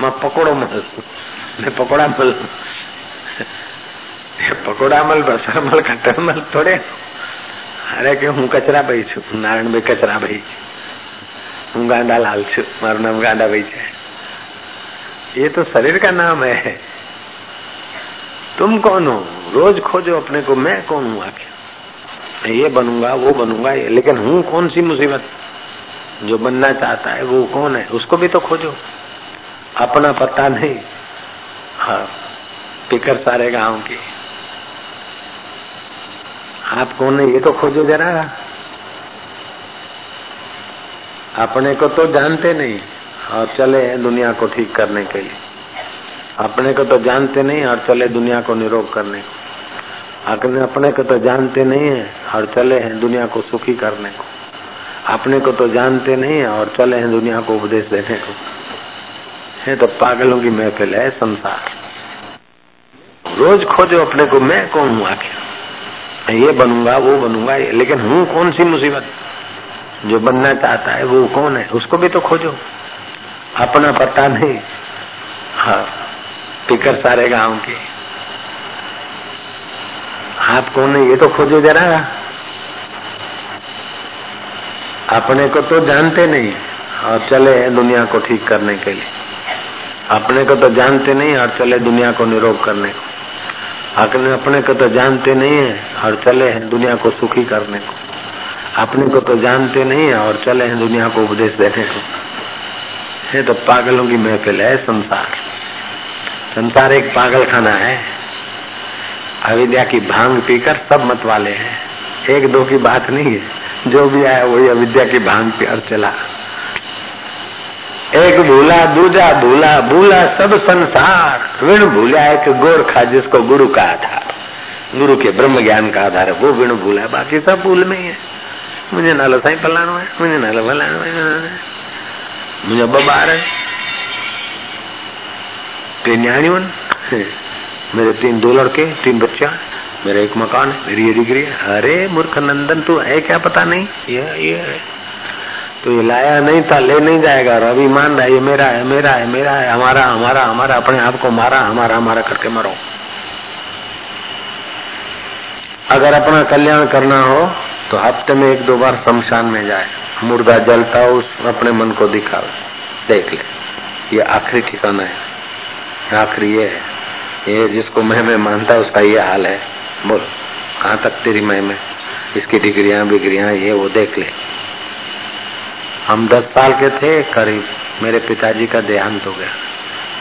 माँ पकोड़ो मल, मैं पकोड़ा मल। પકોડા મલ બસર મલ ખટર મલ થોડે અરે કે હું કચરા ભાઈ છું નારાયણભાઈ કચરા ભાઈ હું गांडा लाल છું મારું નામ ગાંડા ભાઈ છે ये तो शरीर का नाम है तुम कौन हो रोज खोजो अपने को मैं कौन हूँ आखिर ये बनूंगा वो बनूंगा ये लेकिन हूँ कौन सी मुसीबत जो बनना चाहता है वो कौन है उसको भी तो खोजो अपना पता नहीं हाँ फिकर सारे गांव की आप कौन है? ये तो खोजो जरा। अपने को तो जानते नहीं। और चले दुनिया को ठीक करने के लिए। अपने को तो जानते नहीं और चले दुनिया को निरोग करने को। अपने को तो जानते नहीं है और चले हैं दुनिया को सुखी करने को। अपने को तो जानते नहीं है और चले हैं दुनिया को उपदेश देने को। है तो पागलों की महफिल है, संसार। रोज खोजो अपने को, मैं कौन हूँ आखिर? ये बनूँगा, वो बनूँगा, लेकिन हूँ कौन सी मुसीबत? जो बनना चाहता है, वो कौन है? उसको भी तो खोजो। अपना पता नहीं। हाँ फिकर सारे गाँव के। आप कौन है, ये तो खोजो जरा। अपने को तो जानते नहीं, और चले दुनिया को ठीक करने के लिए। अपने को तो जानते नहीं, और चले दुनिया को निरोग करने को। अपने अपने को तो जानते नहीं है और चले हैं दुनिया को सुखी करने को। अपने को तो जानते नहीं है और चले हैं दुनिया को उपदेश देने को। ये तो पागलों की महफिल है संसार। संसार एक पागल खाना है। अविद्या की भाँग पीकर सब मत वाले हैं। एक दो की बात नहीं है। जो भी आया वही अविद्या की भाँग पी और चला। एक भूला, दूजा भूला भूला सब संसार। विण भूला, एक गोरखा जिसको गुरु का था। गुरु के ब्रह्म ज्ञान का आधार है वो विण भूला, बाकी सब भूल में ही। है मुझे नालो साईं पलाणो है, मुझे नालो फलाणो है मुझे ॿ ॿार टे न्याणियूं मेरे तीन दो लड़के, तीन बच्चा, मेरा एक मकान मेरी ये डिग्री अरे मूर्ख नंदन, तू है क्या पता नहीं? ये ये है। तो ये लाया नहीं था, ले नहीं जाएगा। और अभी मान रहा है, ये मेरा है मेरा है मेरा है, हमारा हमारा हमारा, अपने आप को मारा, हमारा हमारा करके मरो। अगर अपना कल्याण करना हो तो हफ़्ते में एक दो बार शमशान में जाए। मुर्दा जलता हो, उस अपने मन को दिखावे देख ले, ये आखिरी ठिकाना है। आखिरी ये है। ये जिसको मैं, में मानता उसका ये हाल है। बोल, कहाँ तक तेरी मैं, में? इसकी डिग्रियाँ, बिग्रियाँ, ये वो देख ले। हम दस साल के थे, करीब मेरे पिताजी का देहांत हो गया।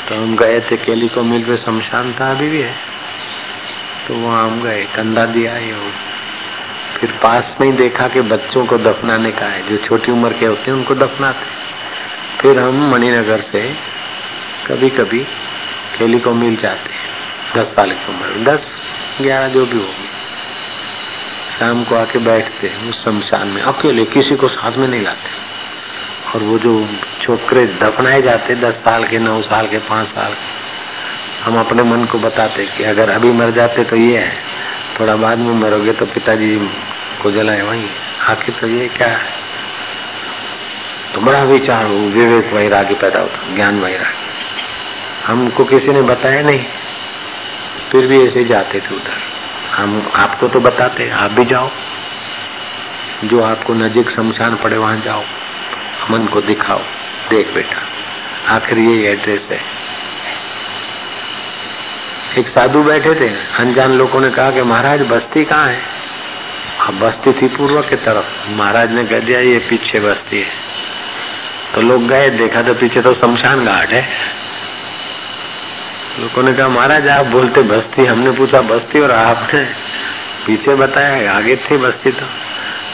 तो हम गए थे केली को मिल पे शमशान था अभी भी है। तो वहाँ हम गए, कंधा दिया ये फिर पास में ही देखा कि बच्चों को दफनाने का है। जो छोटी उम्र के होते हैं, उनको दफनाते फिर हम मणिनगर से कभी कभी केली को मिल जाते हैं। दस साल की उम्र दस, ग्यारह जो भी होगी। शाम को आके बैठते हैं उस शमशान में। अकेले किसी को साथ में नहीं लाते। और वो जो छोकरे दफनाए जाते दस साल के, नौ साल के, पाँच साल हम अपने मन को बताते कि अगर अभी मर जाते तो ये है, थोड़ा बाद में मरोगे तो पिताजी को जलाए वही। आखिर तो ये क्या है? तो बड़ा विचार विवेक वैराग्य पैदा होता, ज्ञान वैराग्य। हमको किसी ने बताया नहीं, फिर भी ऐसे जाते थे उधर। हम आपको तो बताते, आप भी जाओ। जो आपको नजीक शमशान पड़े, वहाँ जाओ। मन को दिखाओ। देख बेटा, आखिर ये एड्रेस है। एक साधु बैठे थे, अनजान लोगों ने कहा कि महाराज, बस्ती कहाँ है? अब बस्ती थी पूर्व की तरफ़। महाराज ने कह दिया, ये पीछे बस्ती है। तो लोग गए, देखा तो पीछे तो शमशान घाट है। लोगों ने कहा, महाराज, आप बोलते बस्ती, हमने पूछा, बस्ती और आपने पीछे बताया, आगे थी बस्ती तो।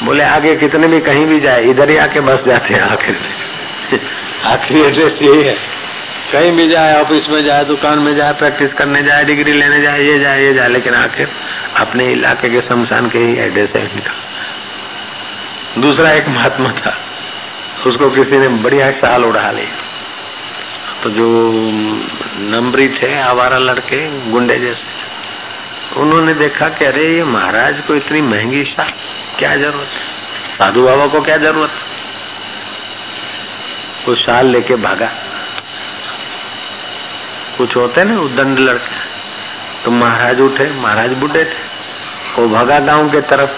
बोले, आगे कितने भी कहीं भी जाए, इधर ही आके बस जाते हैं आखिर [laughs] आखिरी एड्रेस यही है। कहीं भी जाए ऑफ़िस में जाए, दुकान में जाए प्रैक्टिस करने जाए डिग्री लेने जाए, ये जाए ये जाए, लेकिन आखिर अपने इलाके के शमशान के ही एड्रेस है इनका। दूसरा एक महात्मा था, उसको किसी ने बढ़िया साल उड़ा लिया। तो जो नंबरी थे, आवारा लड़के, गुंडे जैसे। उन्होंने देखा कि अरे, ये महाराज को इतनी महँगी शाल क्या ज़रूरत साधु बाबा को क्या ज़रूरत कुछ शाल लेके भागा। कुछ होते ना उदंड लड़के। तो महाराज उठे, महाराज बुढ़े थे। वो भगा गाँव के तरफ़।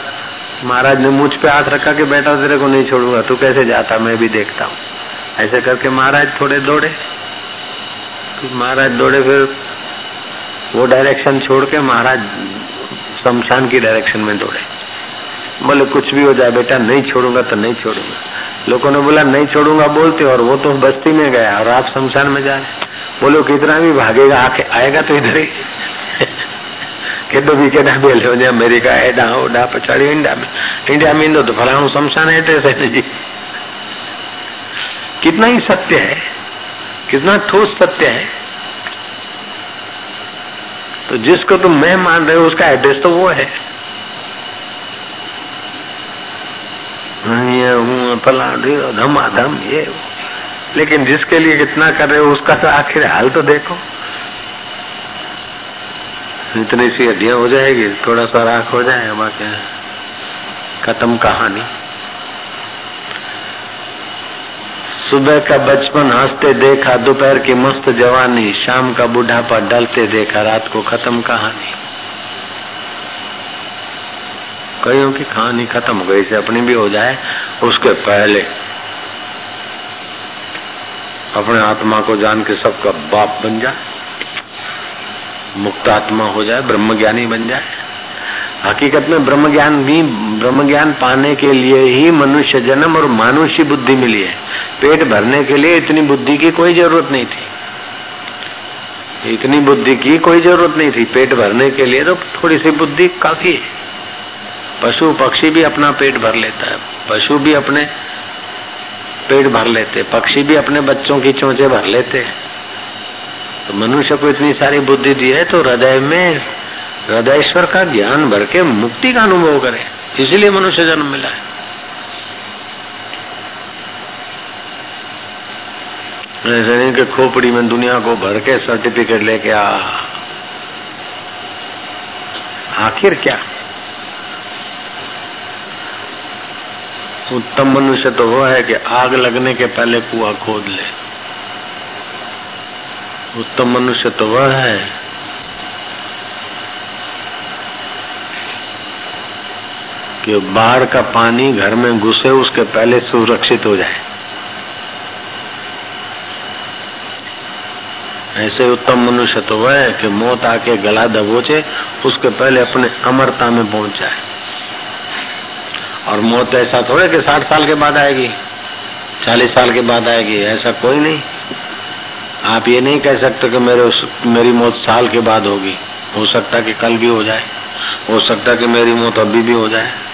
महाराज ने मुझ पे हाथ रखा कि, बेटा, तेरे को नहीं छोड़ूँगा। तू कैसे जाता? मैं भी देखता हूँ। ऐसे करके महाराज थोड़े दौड़े। महाराज दौड़े, फिर वो डायरेक्शन छोड़ के महाराज शमशान की डायरेक्शन में दौड़े। बोले, कुछ भी हो जाए बेटा, नहीं छोड़ूँगा तो नहीं छोड़ूँगा। लोगों ने बोला, नहीं छोड़ूँगा, बोलते, और वो तो बस्ती में गया और आप शमशान में जा रहे बोलो, कितना भी भागेगा, आके आएगा तो इधर ही। केॾो बि केॾा बि हलियो वञे अमेरिका हेॾां होॾां पछाड़ी, इंडिया में इंडिया में ईंदो तो फलाणो शमशान एड्रेस है जी कितना ही सत्य है, कितना ठोस सत्य है। तो जिसको तुम मैं मान रहे हो, उसका एड्रेस तो वो है। फला धमाधम ये लेकिन जिसके लिए कितना कर रहे हो, उसका तो आखिर हाल तो देखो। इतनी सी हड्डियाँ हो जाएगी, थोड़ा सा राख हो जाए बाकी खत्म कहानी। सुबह का बचपन हँसते देखा, दोपहर की मस्त जवानी, शाम का बुढ़ापा डलते देखा, रात को खत्म कहानी। कईयों की कहानी खत्म हो गई से अपनी भी हो जाए, उसके पहले। अपने आत्मा को जान के सबका बाप बन जाए, मुक्त आत्मा हो जाए ब्रह्म ज्ञानी बन जाए। हकीकत में ब्रह्म ज्ञान भी ब्रह्म ज्ञान पाने के लिए ही मनुष्य जन्म और मानुष्य बुद्धि मिली है। पेट भरने के लिए इतनी बुद्धि की कोई ज़रूरत नहीं थी। इतनी बुद्धि की कोई ज़रूरत नहीं थी। पेट भरने के लिए तो थोड़ी सी बुद्धि काफ़ी है। पशु पक्षी भी अपना पेट भर लेता है। पशु भी अपने पेट भर लेते पक्षी भी अपने बच्चों की चोचे भर लेते तो मनुष्य को इतनी सारी बुद्धि दी है तो हृदय में हृदयश्वर का ज्ञान भर के मुक्ति का अनुभव करे, इसीलिए मनुष्य जन्म मिला है। शरीर के खोपड़ी में दुनिया को भर के सर्टिफिकेट लेके आ। आखिर क्या? उत्तम मनुष्य तो वो है कि आग लगने के पहले कुआ खोद ले। उत्तम मनुष्य तो वह है कि बाहर का पानी घर में घुसे, उसके पहले सुरक्षित हो जाए। ऐसे उत्तम मनुष्य तो वह है कि मौत आके गला दबोचे, उसके पहले अपने अमरता में पहुँच जाए। और मौत ऐसा थोड़े कि साठ साल के बाद आएगी, चालीस साल के बाद आएगी, ऐसा कोई नहीं। आप ये नहीं कह सकते कि मेरे मेरी मौत साल के बाद होगी। हो सकता कि कल भी हो जाए, हो सकता कि मेरी मौत अभी भी हो जाए।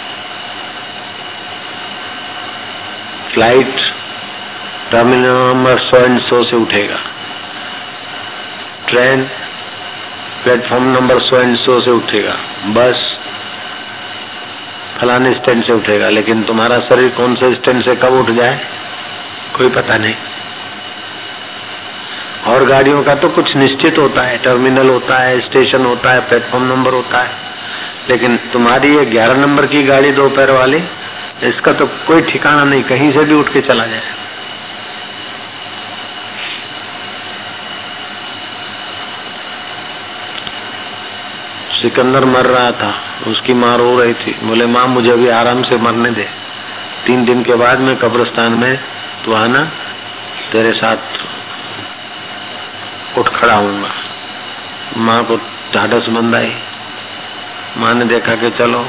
फ़्लाइट टर्मिनल नंबर सौ एंड सौ से उठेगा। ट्रेन प्लेटफॉर्म नंबर सौ एंड सौ से उठेगा। बस फलाने स्टैंड से उठेगा, लेकिन तुम्हारा शरीर कौन से स्टैंड से कब उठ जाए, कोई पता नहीं। और गाड़ियों का तो कुछ निश्चित होता है, टर्मिनल होता है, स्टेशन होता है, प्लेटफॉर्म नंबर होता है, लेकिन तुम्हारी ये ग्यारह नंबर की गाड़ी दोपहर वाली इसका तो कोई ठिकाना नहीं, कहीं से भी उठ के चला जाए। सिकंदर मर रहा था, उसकी माँ रो रही थी। बोले, माँ, मुझे अभी आराम से मरने दे। तीन दिन के बाद मैं कब्रिस्तान में, तू आना, तेरे साथ उठ खड़ा हूँगा माँ को ढाढ़स बंद आई। माँ ने देखा कि चलो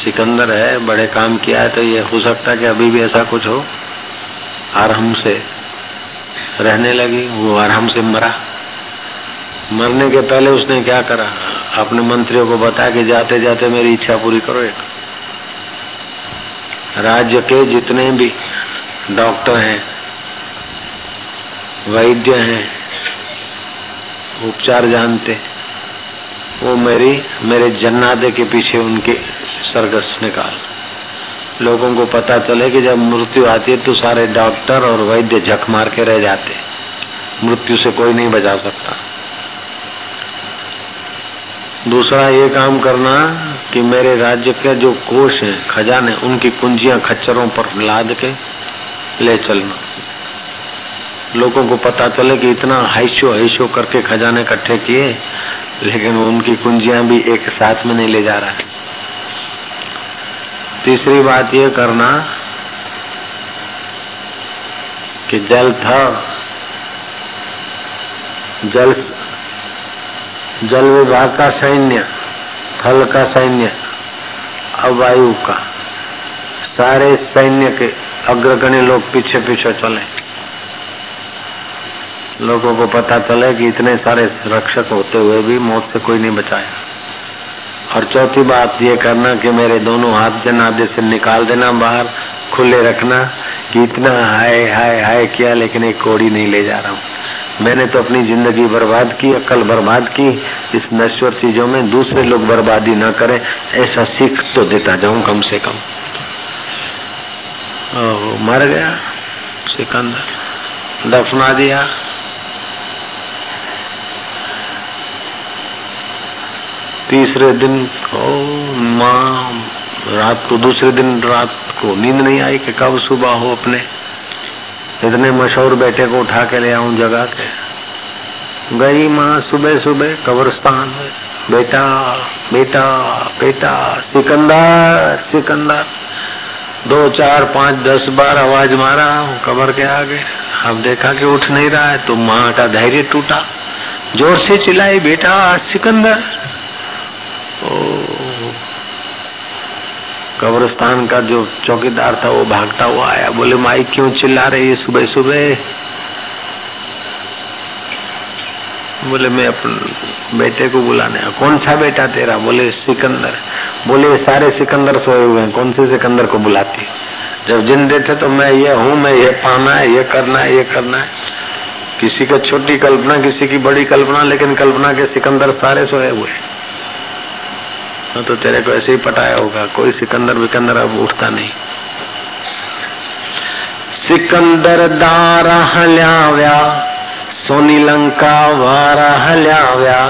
सिकंदर है, बड़े काम किया है तो ये हो सकता है कि अभी भी ऐसा कुछ हो। आराम से रहने लगी, वो आराम से मरा। मरने के पहले उसने क्या करा? अपने मंत्रियों को बताया कि जाते जाते मेरी इच्छा पूरी करो एक। राज्य के जितने भी डॉक्टर हैं, वैद्य हैं, उपचार जानते वो मेरी, मेरे जन्नादे के पीछे उनके सरगस निकाल। लोगों को पता चले कि जब मृत्यु आती है तो सारे डॉक्टर और वैद्य झक मार के रह जाते मृत्यु से कोई नहीं बचा सकता। दूसरा ये काम करना कि मेरे राज्य के जो कोष हैं, खजाने, उनकी कुंजियाँ खच्चरों पर लाद के ले चलना। लोगों को पता चले कि इतना हैशो हैशो करके खजाने इकट्ठे किए, लेकिन उनकी कुंजियाँ भी एक साथ में नहीं ले जा रहा। तीसरी बात यह करना कि जल था, जल जल विभाग का सैन्य, थल का सैन्य अवायु का। सारे सैन्य के अग्रगण्य लोग पीछे पीछे चले। लोगों को पता चले कि इतने सारे रक्षक होते हुए भी मौत से कोई नहीं बचाया। और चौथी बात ये करना कि मेरे दोनों हाथ जनादे से निकाल देना बाहर खुले रखना कि इतना हाय हाय हाय किया लेकिन एक कोड़ी नहीं ले जा रहा हूँ। मैंने तो अपनी ज़िंदगी बर्बाद की अकल बर्बाद की इस नश्वर चीज़ों में दूसरे लोग बर्बादी न करें ऐसा सीख तो देता जाऊँ कम से कम। ओ, मर गया सिकंदर दफना दिया तीसरे दिन ओ माँ, रात को दूसरे दिन रात को नींद नहीं आई कि कब सुबह हो अपने। इतने मशहूर बेटे को उठा के ले आऊँ जगह के। गई माँ सुबह सुबह कब्रस्तान बेटा बेटा बेटा, सिकंदर सिकंदर। दो, चार, पाँच, दस, बार आवाज़ मारा कबर के आगे। अब देखा कि उठ नहीं रहा है तो माँ का धैर्य टूटा। ज़ोर से चिल्लाई, बेटा, सिकंदर। कब्रस्तान का जो चौकीदार था, वो भागता हुआ आया। बोले, माई क्यों चिल्ला रही है सुबह सुबह? बोले, मैं अपने बेटे को बुलाने कौन सा बेटा तेरा? बोले, सिकंदर। बोले, सारे सिकंदर सोए हुए हैं। कौन से सिकंदर को बुलाती? जब जिंदे थे तो मैं ये हूँ, मैं ये पाना है, ये करना है, ये करना है। किसी का छोटी कल्पना, किसी की बड़ी कल्पना, लेकिन कल्पना के सिकंदर सारे सोए हुए हैं। हाँ तो तेरे को ऐसे ही पटाया होगा, कोई सिकंदर विकंदर अब उठता नहीं। सिकंदर दारा हल्याव्या, सोनी लंका वारा हल्याव्या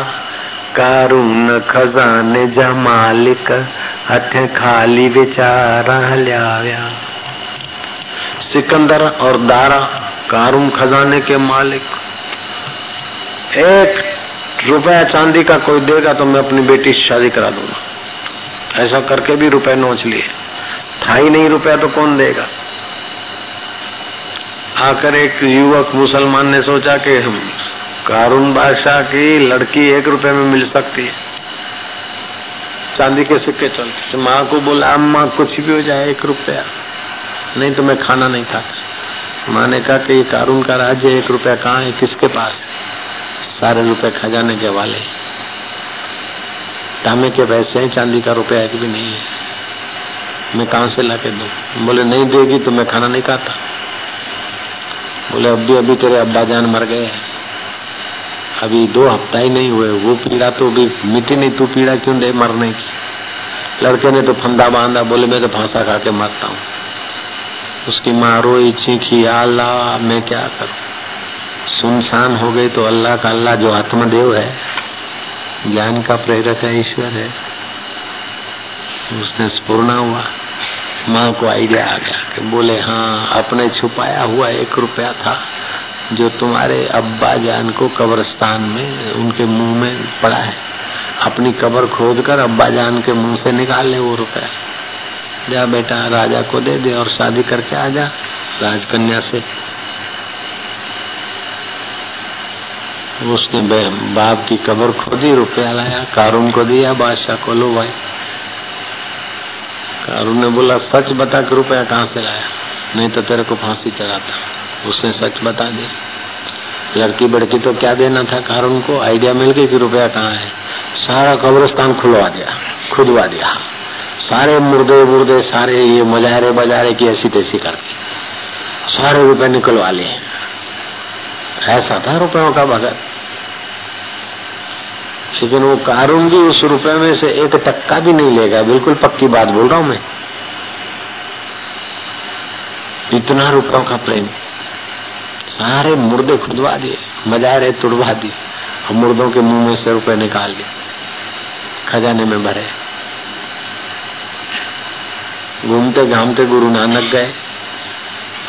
कारून खजाने जा मालिक, हथ खाली विचारा हल्याव्या। सिकंदर और दारा कारून खजाने के मालिक। एक रुपया चांदी का कोई देगा तो मैं अपनी बेटी शादी करा दूँगा। ऐसा करके भी रुपए नोच लिए। था ही नहीं रुपया तो कौन देगा? आकर एक युवक मुसलमान ने सोचा कि हम कारून बादशाह की लड़की एक रुपए में मिल सकती है। चांदी के सिक्के चलते। तो माँ को बोला, अम्मा, कुछ भी हो जाए, एक रुपया। नहीं तो मैं खाना नहीं खाता। माँ ने कहा कि, ये कारून का राज्य एक रुपया कहाँ है? किसके पास सारे रुपए खजाने के वाले तांबे के पैसे हैं, चांदी का रुपया एक भी नहीं है। मैं कहा से ला के दू? बोले, नहीं देगी तो मैं खाना नहीं खाता। बोले अभी अभी तेरे अब्बा जान मर गए अभी दो हफ़्ता ही नहीं हुए, वो पीड़ा तो अभी मिट्टी नहीं, तू पीड़ा क्यों दे मरने की? लड़के ने तो फंदा बांधा, बोले, मैं तो फांसा खा के मरता हूँ। उसकी माँ रोई, चीखी, अल्लाह, मैं क्या करूँ? सुनसान हो गई तो अल्लाह का अल्लाह जो आत्मदेव है ज्ञान का प्रेरक है, ईश्वर है। उसने स्पूर्ण हुआ। माँ को आइडिया आ गया कि बोले हाँ अपने छुपाया हुआ एक रुपया था, जो तुम्हारे अब्बा जान को कब्रस्तान में, उनके मुँह में पड़ा है। अपनी कब्र खोद कर अब्बा जान के मुँह से निकाल ले वो रुपया। जा बेटा, राजा को दे दे और शादी करके आ जा। राजकन्या से उसने बाप की कब्र खोदी रुपया लाया, कारून को दिया, बादशाह को लो भाई। कारून ने बोला, सच बता के रुपया कहाँ से लाया? नहीं तो तेरे को फांसी चढ़ाता। उसने सच बता दिया। लड़की बड़की तो क्या देना था कारून को? आइडिया मिल गई कि रुपया कहाँ है। सारा कब्रस्तान खुलवा दिया, खुदवा दिया। सारे मुर्दे मुर्दे सारे ये मजारे बजारे की ऐसी तैसी करके सारे रुपए निकलवा लिए। ऐसा था रुपयों का भगत। लेकिन वो कारून भी उस रुपए में से एक टक्का भी नहीं लेगा। बिल्कुल पक्की बात बोल रहा हूँ मैं। इतना रुपयों का प्रेम। सारे मुर्दे खुदवा दिए, मजारे तुड़वा दिए। और मुर्दों के मुँह में से रुपए निकाल लिए खजाने में भरे। घूमते घामते गुरु नानक गए।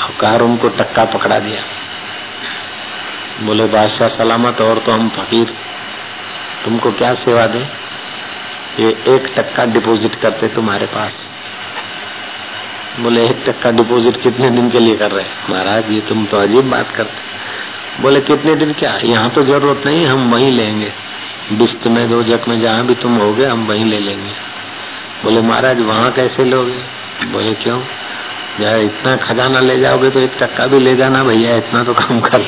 और कार उनको टक्का पकड़ा दिया। बोले, बादशाह, सलामत और तो हम फकीर तुमको क्या सेवा दे? ये एक टक्का डिपॉजिट करते तुम्हारे पास। बोले, एक टक्का डिपॉजिट कितने दिन के लिए कर रहे महाराज, ये तुम तो अजीब बात करते बोले, कितने दिन क्या? यहाँ तो ज़रूरत नहीं, हम वहीं लेंगे। बिस्त में दो, जग में जहाँ भी तुम हो गए हम वहीं ले लेंगे। बोले, महाराज, वहाँ कैसे लोगे? बोले, क्यों? यार इतना खजाना ले जाओगे तो एक टक्का भी ले जाना, भैया, इतना तो काम कर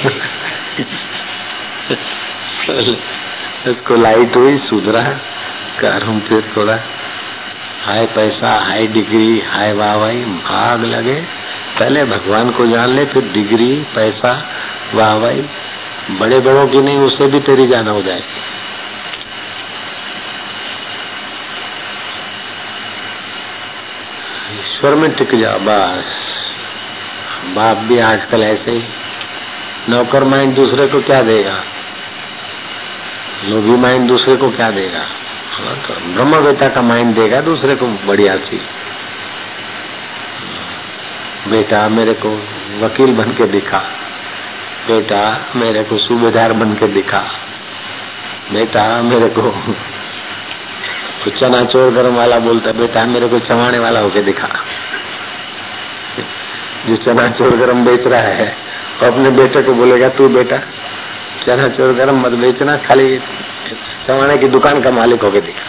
[laughs] इसको लाइट हुई सुधरा कर हम फिर थोड़ा। हाई पैसा हाई डिग्री हाई वाहवाही, भाग लगे। पहले भगवान को जान ले, फिर डिग्री, पैसा, वाहवाही। बड़े बड़ों की नहीं, उससे भी तेरी जाना हो जाए। ईश्वर में टिक जा, बस। बाप भी आजकल ऐसे ही। नौकर माइंड दूसरे को क्या देगा? लोभी माइंड दूसरे को क्या देगा? तो ब्रह्मवेता का माइंड देगा, दूसरे को बढ़िया चीज़ बेटा मेरे को वकील बन के दिखा। बेटा मेरे को सूबेदार बन के दिखा। बेटा मेरे को तो [laughs] चना चोर गरम वाला बोलता, बेटा मेरे को चमाने वाला होके दिखा। जो चना चोर गरम बेच रहा है, वो अपने बेटे को बोलेगा, तू बेटा चना चोर गरम मत बेचना खाली चवाने की दुकान का मालिक होके दिखा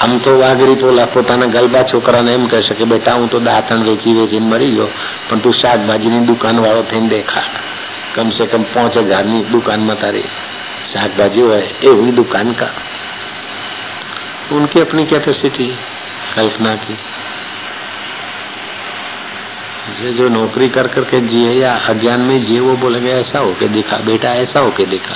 આમ તો વાઘરી પોલા પોતાના ગલબા છોકરાને એમ કહે કે બેટા હું તો દાંતણ વેચી વેચીને મરી ગયો પણ તું શાકભાજીની દુકાન વાળો થઈને દેખા कम से कम पांच हजार दुकान में तारी शाकभाजी है एवं दुकान का उनकी अपनी कैपेसिटी कल्पना की ये जो नौकरी कर करके जिए या अज्ञान में जिए, वो बोलेंगे ऐसा होके दिखा, बेटा, ऐसा होके दिखा।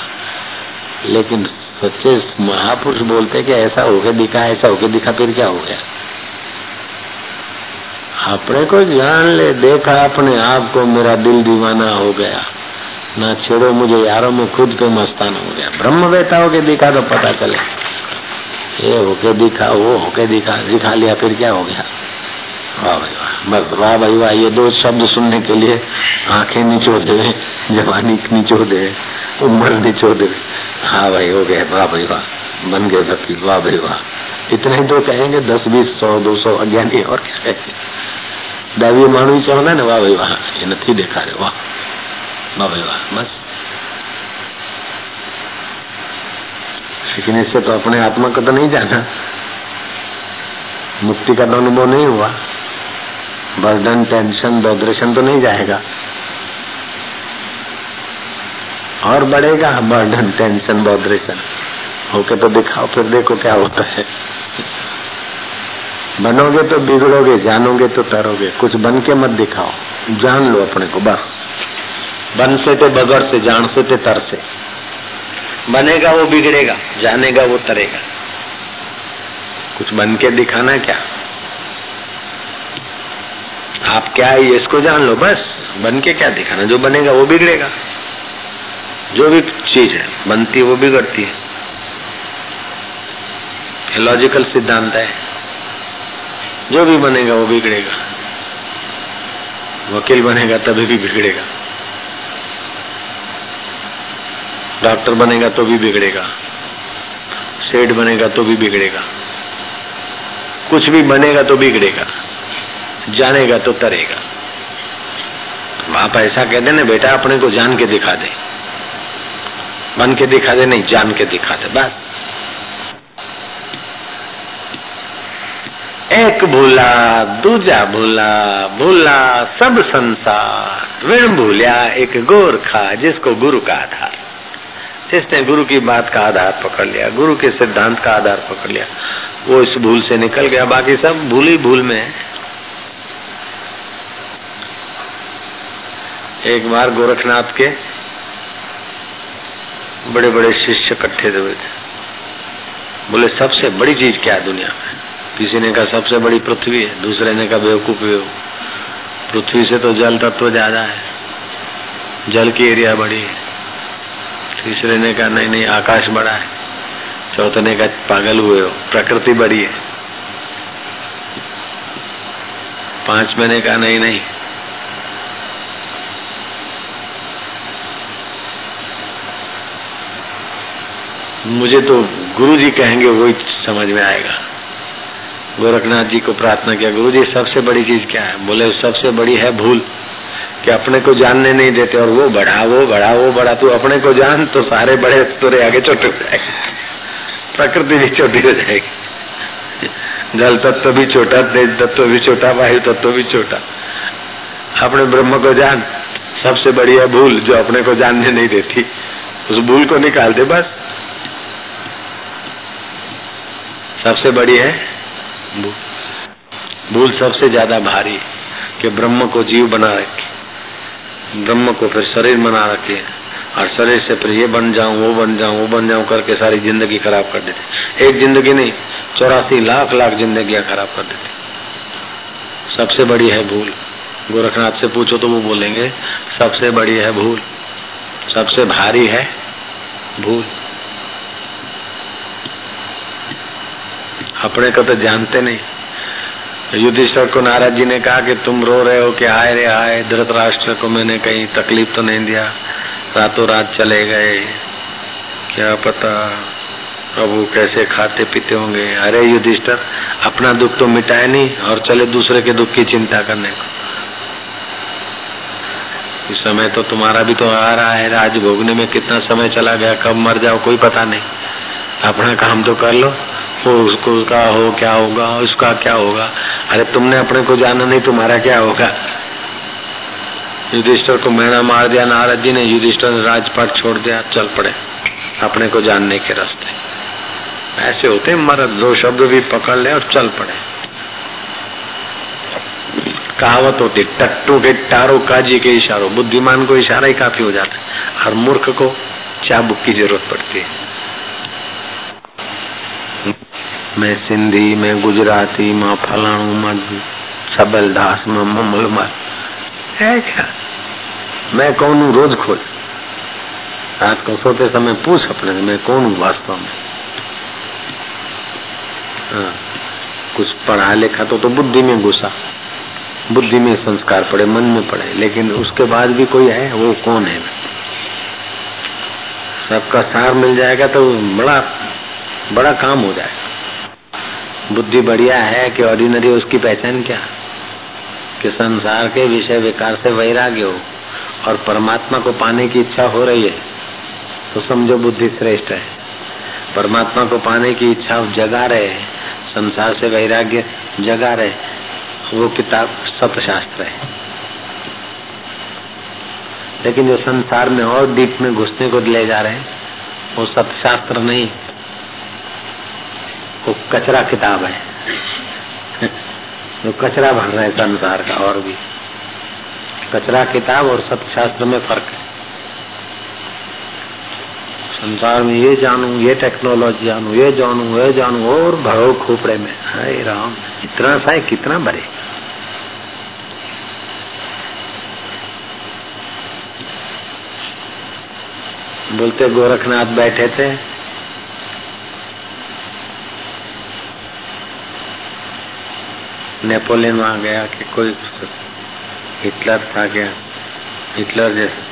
लेकिन सच्चे महापुरुष बोलते कि ऐसा होके दिखा, ऐसा होके दिखा, फिर क्या हो गया? अपने को जान ले, देखा अपने आप को, मेरा दिल दीवाना हो गया। ना छेड़ो मुझे, यारों, में खुद पे मस्तान हो गया। ब्रह्म वेता होके दिखा तो पता चले। ये होके दिखा, वो होके दिखा दिखा लिया, फिर क्या हो गया? वाह भाई वाह बस वाह भाई वाह ये दो शब्द सुनने के लिए आँखें नीचो दे जवानी नीचो दे उम्र नीचो दे हाँ भाई हो गए वाह भाई वाह बन गए वकील वाह भाई वाह इतने ही तो कहेंगे दस बीस सौ दो सौ अज्ञानी और किस कहेंगे दैवीय ही चाहना ना वाह भाई वाह ये नहीं देखा रहे वाह वाह भाई वाह बस लेकिन इससे तो अपने आत्मा को तो नहीं जाना मुक्ति का तो अनुभव नहीं हुआ बर्डन, टेंशन बॉड्रेशन तो नहीं जाएगा। और बढ़ेगा बर्डन, टेंशन बॉड्रेशन होके तो दिखाओ, फिर देखो क्या होता है। बनोगे तो बिगड़ोगे, जानोगे तो तरोगे। कुछ बन के मत दिखाओ। जान लो अपने को, बस। बन से ते बगड़ से, जान से ते तर से। बनेगा वो, बिगड़ेगा। जानेगा वो, तरेगा। कुछ बन के दिखाना क्या? आप क्या है इसको जान लो, बस। बन के क्या दिखाना, जो बनेगा वो बिगड़ेगा। जो भी चीज़ है, बनती है, वो बिगड़ती है। लॉजिकल सिद्धांत है। जो भी बनेगा, वो बिगड़ेगा। वकील बनेगा, तभी भी बिगड़ेगा। डॉक्टर बनेगा तो भी बिगड़ेगा। सेठ बनेगा तो भी बिगड़ेगा। कुछ भी बनेगा तो बिगड़ेगा। जानेगा तो तरेगा आप ऐसा कहते ना, बेटा अपने को जान के दिखा दे। बन के दिखा दे, नहीं, जान के दिखा दे, बस। एक भूला, दूजा भूला भूला सब संसार। ऋण भूलिया एक गोरखा जिसको गुरु का आधार। जिसने गुरु की बात का आधार पकड़ लिया, गुरु के सिद्धांत का आधार पकड़ लिया, वो इस भूल से निकल गया। बाकी सब भूल भूल में है। एक बार गोरखनाथ के बड़े बड़े शिष्य इकट्ठे हुए थे बोले, सबसे बड़ी चीज़ क्या है दुनिया में? किसी ने कहा, सबसे बड़ी पृथ्वी है। दूसरे ने कहा, बेवकूफ़ बेवकूफ़ पृथ्वी से तो जल तत्व ज़्यादा है। जल की एरिया बड़ी है। तीसरे ने कहा, नहीं नहीं, आकाश बड़ा है। चौथे ने कहा, पागल हुए हो, प्रकृति बड़ी है। पाँच महीने का नहीं नहीं मुझे तो गुरु जी कहेंगे, वही समझ में आएगा। गोरखनाथ जी को प्रार्थना किया गुरु जी सबसे बड़ी चीज़ क्या है? बोले, सबसे बड़ी है भूल कि अपने को जानने नहीं देते, और वो बढ़ा वो बढ़ा वो बढ़ा तू अपने को जान तो सारे बड़े तुरे आगे छोटे हो जाएँगे। प्रकृति भी छोटी हो जाएगी। जल तत्व भी छोटा, तेज तत्व भी छोटा, वायु तत्व भी छोटा। अपने ब्रह्म को जान, सबसे बड़ी है भूल, जो अपने को जानने नहीं देती। उस भूल को निकाल दे बस। सबसे बड़ी है? भूल सबसे ज़्यादा भारी कि ब्रह्म को जीव बना रखे, ब्रह्म को फिर शरीर बना रखे, और शरीर से फिर ये बन जाऊँ, वो बन जाऊँ, वो बन जाऊँ करके सारी ज़िंदगी खराब कर देते। एक ज़िंदगी नहीं, चौरासी लाख लाख जिंदगियाँ खराब कर देते। सबसे बड़ी है भूल। गोरखनाथ से पूछो तो वो बोलेंगे, सबसे बड़ी है भूल। सबसे भारी है भूल। अपने को तो जानते नहीं। युधिष्ठर को नाराज़ जी ने कहा कि तुम रो रहे हो कि आए रे आए, धृतराष्ट्र को मैंने कहीं तकलीफ़ तो नहीं दिया। रातों रात चले गए। क्या पता प्रभु कैसे खाते पीते होंगे। अरे युधिष्ठर, अपना दुख तो मिटाए नहीं और चले दूसरे के दुख की चिंता करने को। इस समय तो तुम्हारा भी तो आ रहा है। राज भोगने में कितना समय चला गया, कब मर जाओ कोई पता नहीं। अपना काम तो कर लो। वो उसको का हो, क्या होगा, उसका क्या होगा? अरे तुमने अपने को जाना नहीं, तुम्हारा क्या होगा? युधिष्ठर को मैना मार दिया, नारद जी ने युधिष्ठर ने राजपाट छोड़ दिया, चल पड़े। अपने को जानने के रास्ते। ऐसे होते मर्द दो शब्द भी पकड़ ले और चल पड़े। कहावत होती, टट्टू के टारो काजी के इशारों। बुद्धिमान को इशारा ही काफ़ी हो जाता है। और मूर्ख को चाबुक की ज़रूरत पड़ती है। मैं सिंधी मैं गुजराती माँ फलाणू माँ सबलदास माँ ममल माँ क्या? मैं कौन हूँ रोज खोज? रात को सोते समय पूछ अपने मैं कौन हूँ वास्तव में? हाँ, कुछ पढ़ा लिखा तो तो बुद्धि में घुसा। बुद्धि में संस्कार पड़े मन में पड़े लेकिन उसके बाद भी कोई है वो कौन है? सबका सार मिल जाएगा तो बड़ा बड़ा काम हो जाएगा। बुद्धि बढ़िया है कि ऑर्डिनरी उसकी पहचान क्या? कि संसार के विषय विकार से वैराग्य हो और परमात्मा को पाने की इच्छा हो रही है तो समझो बुद्धि श्रेष्ठ है। परमात्मा को पाने की इच्छा जगा रहे संसार से वैराग्य जगा रहे वो किताब सतशास्त्र है। लेकिन जो संसार में और डीप में घुसने को ले जा रहे हैं, वो सतशास्त्र नहीं वो कचरा किताब है। जो कचरा भर रहे संसार का और भी। कचरा किताब और सत्यशास्त्र में फ़र्क है। संसार में ये जानू, ये टेक्नोलॉजी जानू, ये जानू ये जानू, और भरो खोपड़े में। हाय राम, इतना सा है, कितना भरे बोलते गोरखनाथ बैठे थे नेपोलियन वहाँ गया कि कोई हिटलर था क्या? हिटलर जैसे।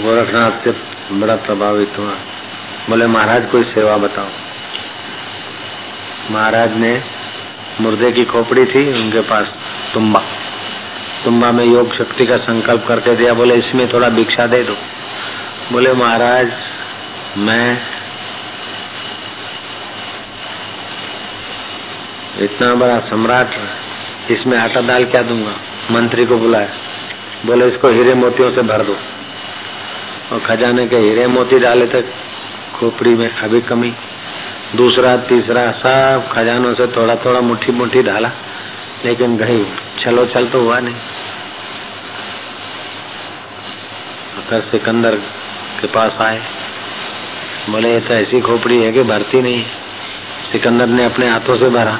गोरखनाथ से बड़ा प्रभावित हुआ। बोले, महाराज, कोई सेवा बताओ। महाराज ने मुर्दे की खोपड़ी थी उनके पास, तुम्बा। तुम्बा में योग शक्ति का संकल्प करके दिया। बोले, इसमें थोड़ा भिक्षा दे दो। बोले, महाराज, मैं इतना बड़ा सम्राट इसमें आटा दाल क्या दूँगा? मंत्री को बुलाया। बोले, इसको हीरे मोतियों से भर दो। और खजाने के हीरे मोती डाले थे, खोपड़ी में अभी कमी। दूसरा, तीसरा, सब खजानों से थोड़ा थोड़ा मुट्ठी मुट्ठी डाला लेकिन गई चलो चल तो हुआ नहीं। फिर सिकंदर के पास आए। बोले, ये तो ऐसी खोपड़ी है कि भरती नहीं सिकंदर ने अपने हाथों से भरा।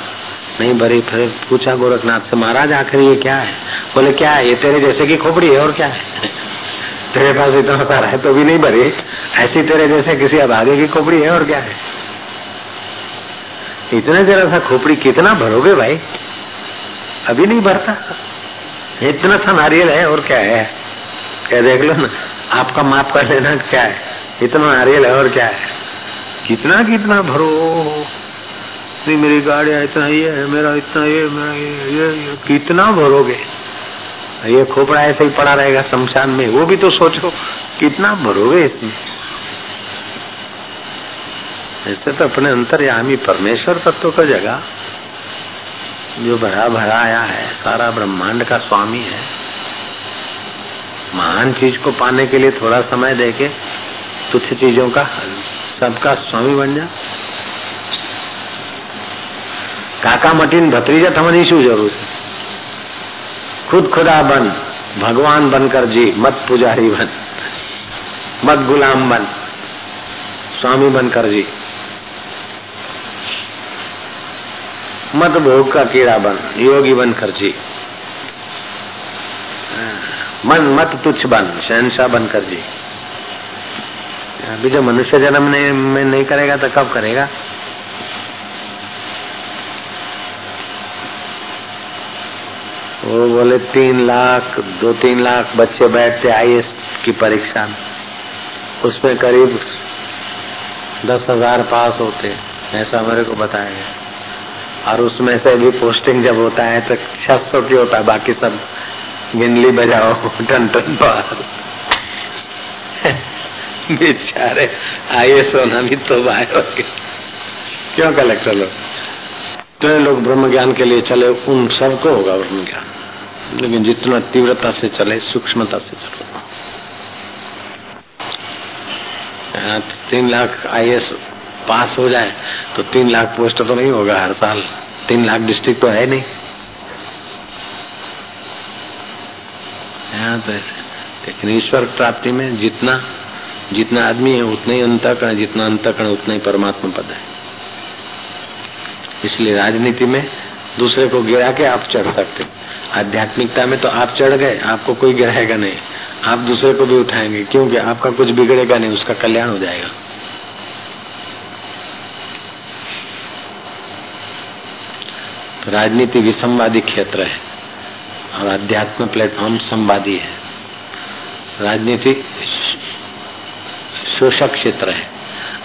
नहीं भरी फिर पूछा गोरखनाथ से, महाराज, आखिर ये क्या है? बोले, क्या है? ये तेरे जैसे की खोपड़ी है और क्या है? [laughs] तेरे पास इतना सारा है तो भी नहीं भरी ऐसी तेरे जैसे किसी अभागे की खोपड़ी है और क्या है? इतने जरा सा खोपड़ी कितना भरोगे भाई? अभी नहीं भरता। इतना सा नारियल है और क्या है? क्या देख लो ना, आपका माप कर लेना क्या है? इतना नारियल है और क्या है? कितना कितना भरो। नहीं मेरी गाड़िया इतना ये है मेरा इतना ये मेरा ये ये, ये। कितना भरोगे? ये खोपड़ा ऐसे ही पड़ा रहेगा शमशान में वो भी तो सोचो कितना भरोगे इसमें? ऐसे तो अपने अंतर यामी परमेश्वर तत्व का जगह जो भरा भरा आया है सारा ब्रह्मांड का स्वामी है। महान चीज़ को पाने के लिए थोड़ा समय देके तुच्छ चीज़ों का सबका स्वामी बन जा। કાકા મટીને ભત્રીજા થવાની શું જરૂર છે खुद खुदा बन भगवान बनकर जी मत पुजारी बन मत गुलाम बन स्वामी बनकर जी मत भोग का कीड़ा बन योगी बनकर जी मन मत तुच्छ बन शहनशाह बनकर जी अभी जो मनुष्य जन्म नहीं में नहीं करेगा तो कब करेगा वो बोले, तीन लाख, दो तीन लाख बच्चे बैठते आई की परीक्षा में। उसमें करीब दस हज़ार पास होते ऐसा मेरे को बताया गया। और उसमें से भी पोस्टिंग जब होता है तो छह सौ की होता है, बाकी सब गिनली बजाओ, [laughs] टन टन पार [laughs] बेचारे आइए सोना भी तो आए क्यों कलेक्टर लोग? तो लोग ब्रह्म ज्ञान के लिए चले, उन सबको होगा ब्रह्म ज्ञान लेकिन जितना तीव्रता से चले, सूक्ष्मता से चलो। तीन लाख आईएएस पास हो जाए तो तीन लाख पोस्ट तो नहीं होगा हर साल। तीन लाख डिस्ट्रिक्ट तो है नहीं। यहाँ तो ऐसे। लेकिन ईश्वर प्राप्ति में जितना जितना आदमी है, उतना ही अंतकरण, जितना अंतकरण, उतना ही परमात्मा पद है। इसलिए राजनीति में दूसरे को गिरा के आप चढ़ सकते आध्यात्मिकता में तो आप चढ़ गए, आपको कोई गिराएगा नहीं। आप दूसरे को भी उठाएँगे, क्योंकि आपका कुछ बिगड़ेगा नहीं, उसका कल्याण हो जाएगा। तो राजनीति विसंवादी क्षेत्र है, और अध्यात्म प्लेटफॉर्म संवादी है। राजनीति शोषक क्षेत्र है,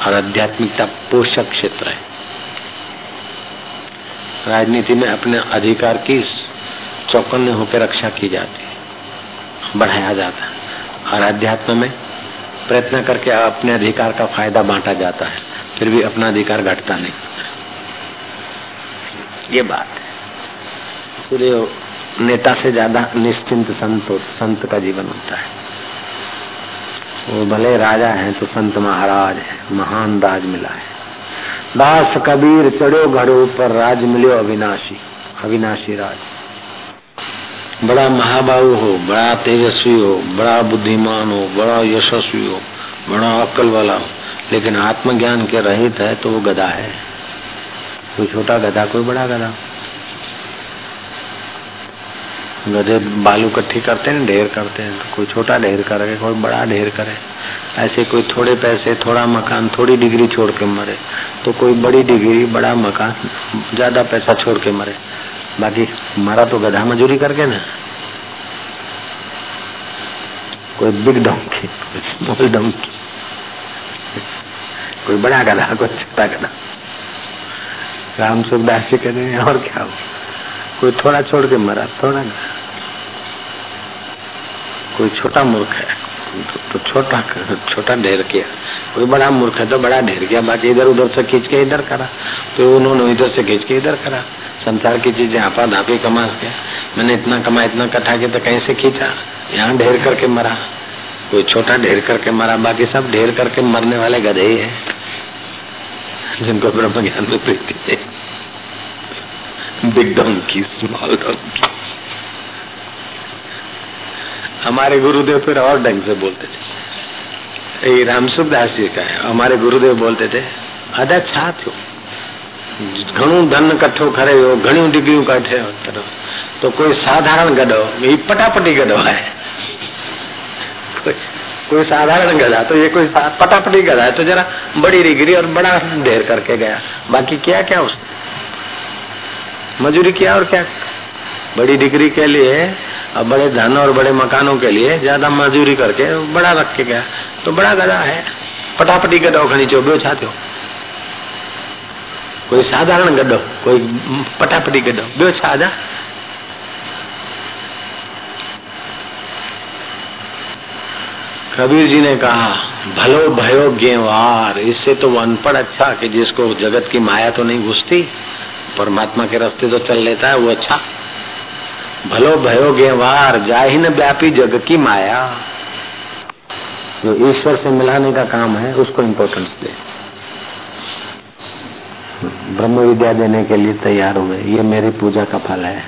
और आध्यात्मिकता पोषक क्षेत्र है। राजनीति में अपने अधिकार की चौकन्ने होकर रक्षा की जाती है, बढ़ाया जाता है। और अध्यात्म में प्रयत्न करके अपने अधिकार का फ़ायदा बांटा जाता है, फिर भी अपना अधिकार घटता नहीं। ये बात है। इसलिए नेता से ज़्यादा निश्चिंत संत संत का जीवन होता है। वो भले राजा है तो संत महाराज है, महान राज मिला है। दास कबीर चढ़ो घड़ो पर राज मिलो अविनाशी अविनाशी राज। बड़ा महाबाहु हो, बड़ा तेजस्वी हो, बड़ा बुद्धिमान हो, बड़ा यशस्वी हो, बड़ा अक्ल वाला हो, लेकिन आत्मज्ञान के रहित है तो वो गधा है। कोई छोटा गधा, कोई बड़ा गधा। गधे बालू इकट्ठी करते हैं ढेर करते हैं तो कोई छोटा ढेर करे कोई बड़ा ढेर करे। ऐसे कोई थोड़े पैसे, थोड़ा मकान, थोड़ी डिग्री छोड़ के मरे तो कोई बड़ी डिग्री, बड़ा मकान, ज़्यादा पैसा छोड़ के मरे। बाकी मरा तो गधा मजूरी करके ना। कोई बिग डोंकी स्मॉल डोंकी। कोई बड़ा गधा, कोई छोटा गधा। राम सुखदास जी कहते हैं, और क्या हो कोई थोड़ा छोड़ के मरा, थोड़ा कोई छोटा मूर्ख है। तो छोटा छोटा ढेर किया। कोई बड़ा मूर्ख है तो बड़ा ढेर किया। बाकी इधर उधर से खींच के इधर करा। तो उन्होंने इधर से खींच के इधर करा। संसार की चीज़ें आपा धापी कमा के मैंने इतना कमा, इतना कटा के तो कहीं से खींचा? यहाँ ढेर करके मरा। कोई छोटा ढेर करके मरा। बाकी सब ढेर करके मरने वाले गधे ही है, जिनको ब्रह्म ज्ञान में प्रीति है। बिग डोंकी स्मॉल डोंकी हमारे गुरुदेव फिर और ढंग से बोलते थे ये रामसुखदास जी का है हमारे गुरुदेव बोलते थे अदा छा थियो ઘણું ધન કઠો ખરેયો ઘણી ડિગ્રીઓ કાઢે तो कोई साधारण गधो ये पटापटी गधो है कोई, कोई साधारण गधा तो ये कोई पटापटी गधा है तो जरा बड़ी डिग्री और बड़ा ढेर करके गया बाकी क्या क्या उसने मजूरी किया और क्या? बड़ी डिग्री के लिए और बड़े धन और बड़े मकानों के लिए ज़्यादा मजूरी करके बड़ा रख के गया। तो बड़ा गधा है। पटापटी गधो खड़ी चो छा थियो कोई साधारण गड्ढो, कोई पटापटी गड्ढो बो छा जा। कबीर जी ने कहा, भलो भयो गेवार इससे तो वो अनपढ़ अच्छा कि जिसको जगत की माया तो नहीं घुसती। परमात्मा के रास्ते तो चल लेता है, वो अच्छा। भलो भयो गेवार जाहि न व्यापी जग की माया। जो ईश्वर से मिलाने का काम है, उसको इम्पोर्टेंस दे। ब्रह्म विद्या देने के लिए तैयार हुए। ये मेरी पूजा का फल है।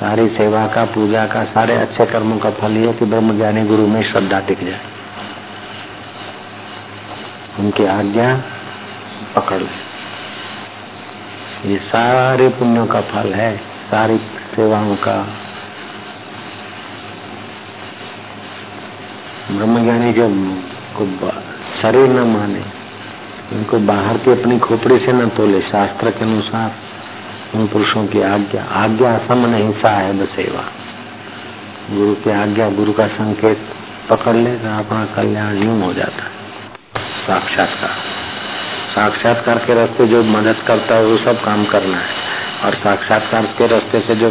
सारी सेवा का, पूजा का, सारे अच्छे कर्मों का फल ये कि ब्रह्म ज्ञानी गुरु में श्रद्धा टिक जाए। उनकी आज्ञा पकड़ ले। ये सारे पुण्यों का फल है, सारी सेवाओं का। ब्रह्मज्ञानी जो को शरीर न माने, उनको बाहर की अपनी खोपड़ी से न तोले, शास्त्र के अनुसार, उन पुरुषों की आज्ञा। आज्ञा समन हिंसा है ब सेवा। गुरु की आज्ञा, गुरु का संकेत पकड़ ले तो अपना कल्याण यूँ हो जाता साक्षात्कार। साक्षात्कार के रास्ते जो मदद करता है, वो सब काम करना है। और साक्षात्कार के रास्ते से जो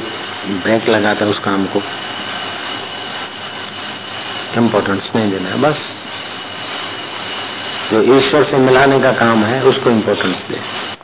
ब्रेक लगाता है, उस काम को। इम्पोर्टेंस नहीं देना है, बस। जो ईश्वर से मिलाने का काम है, उसको इम्पोर्टेंस दे।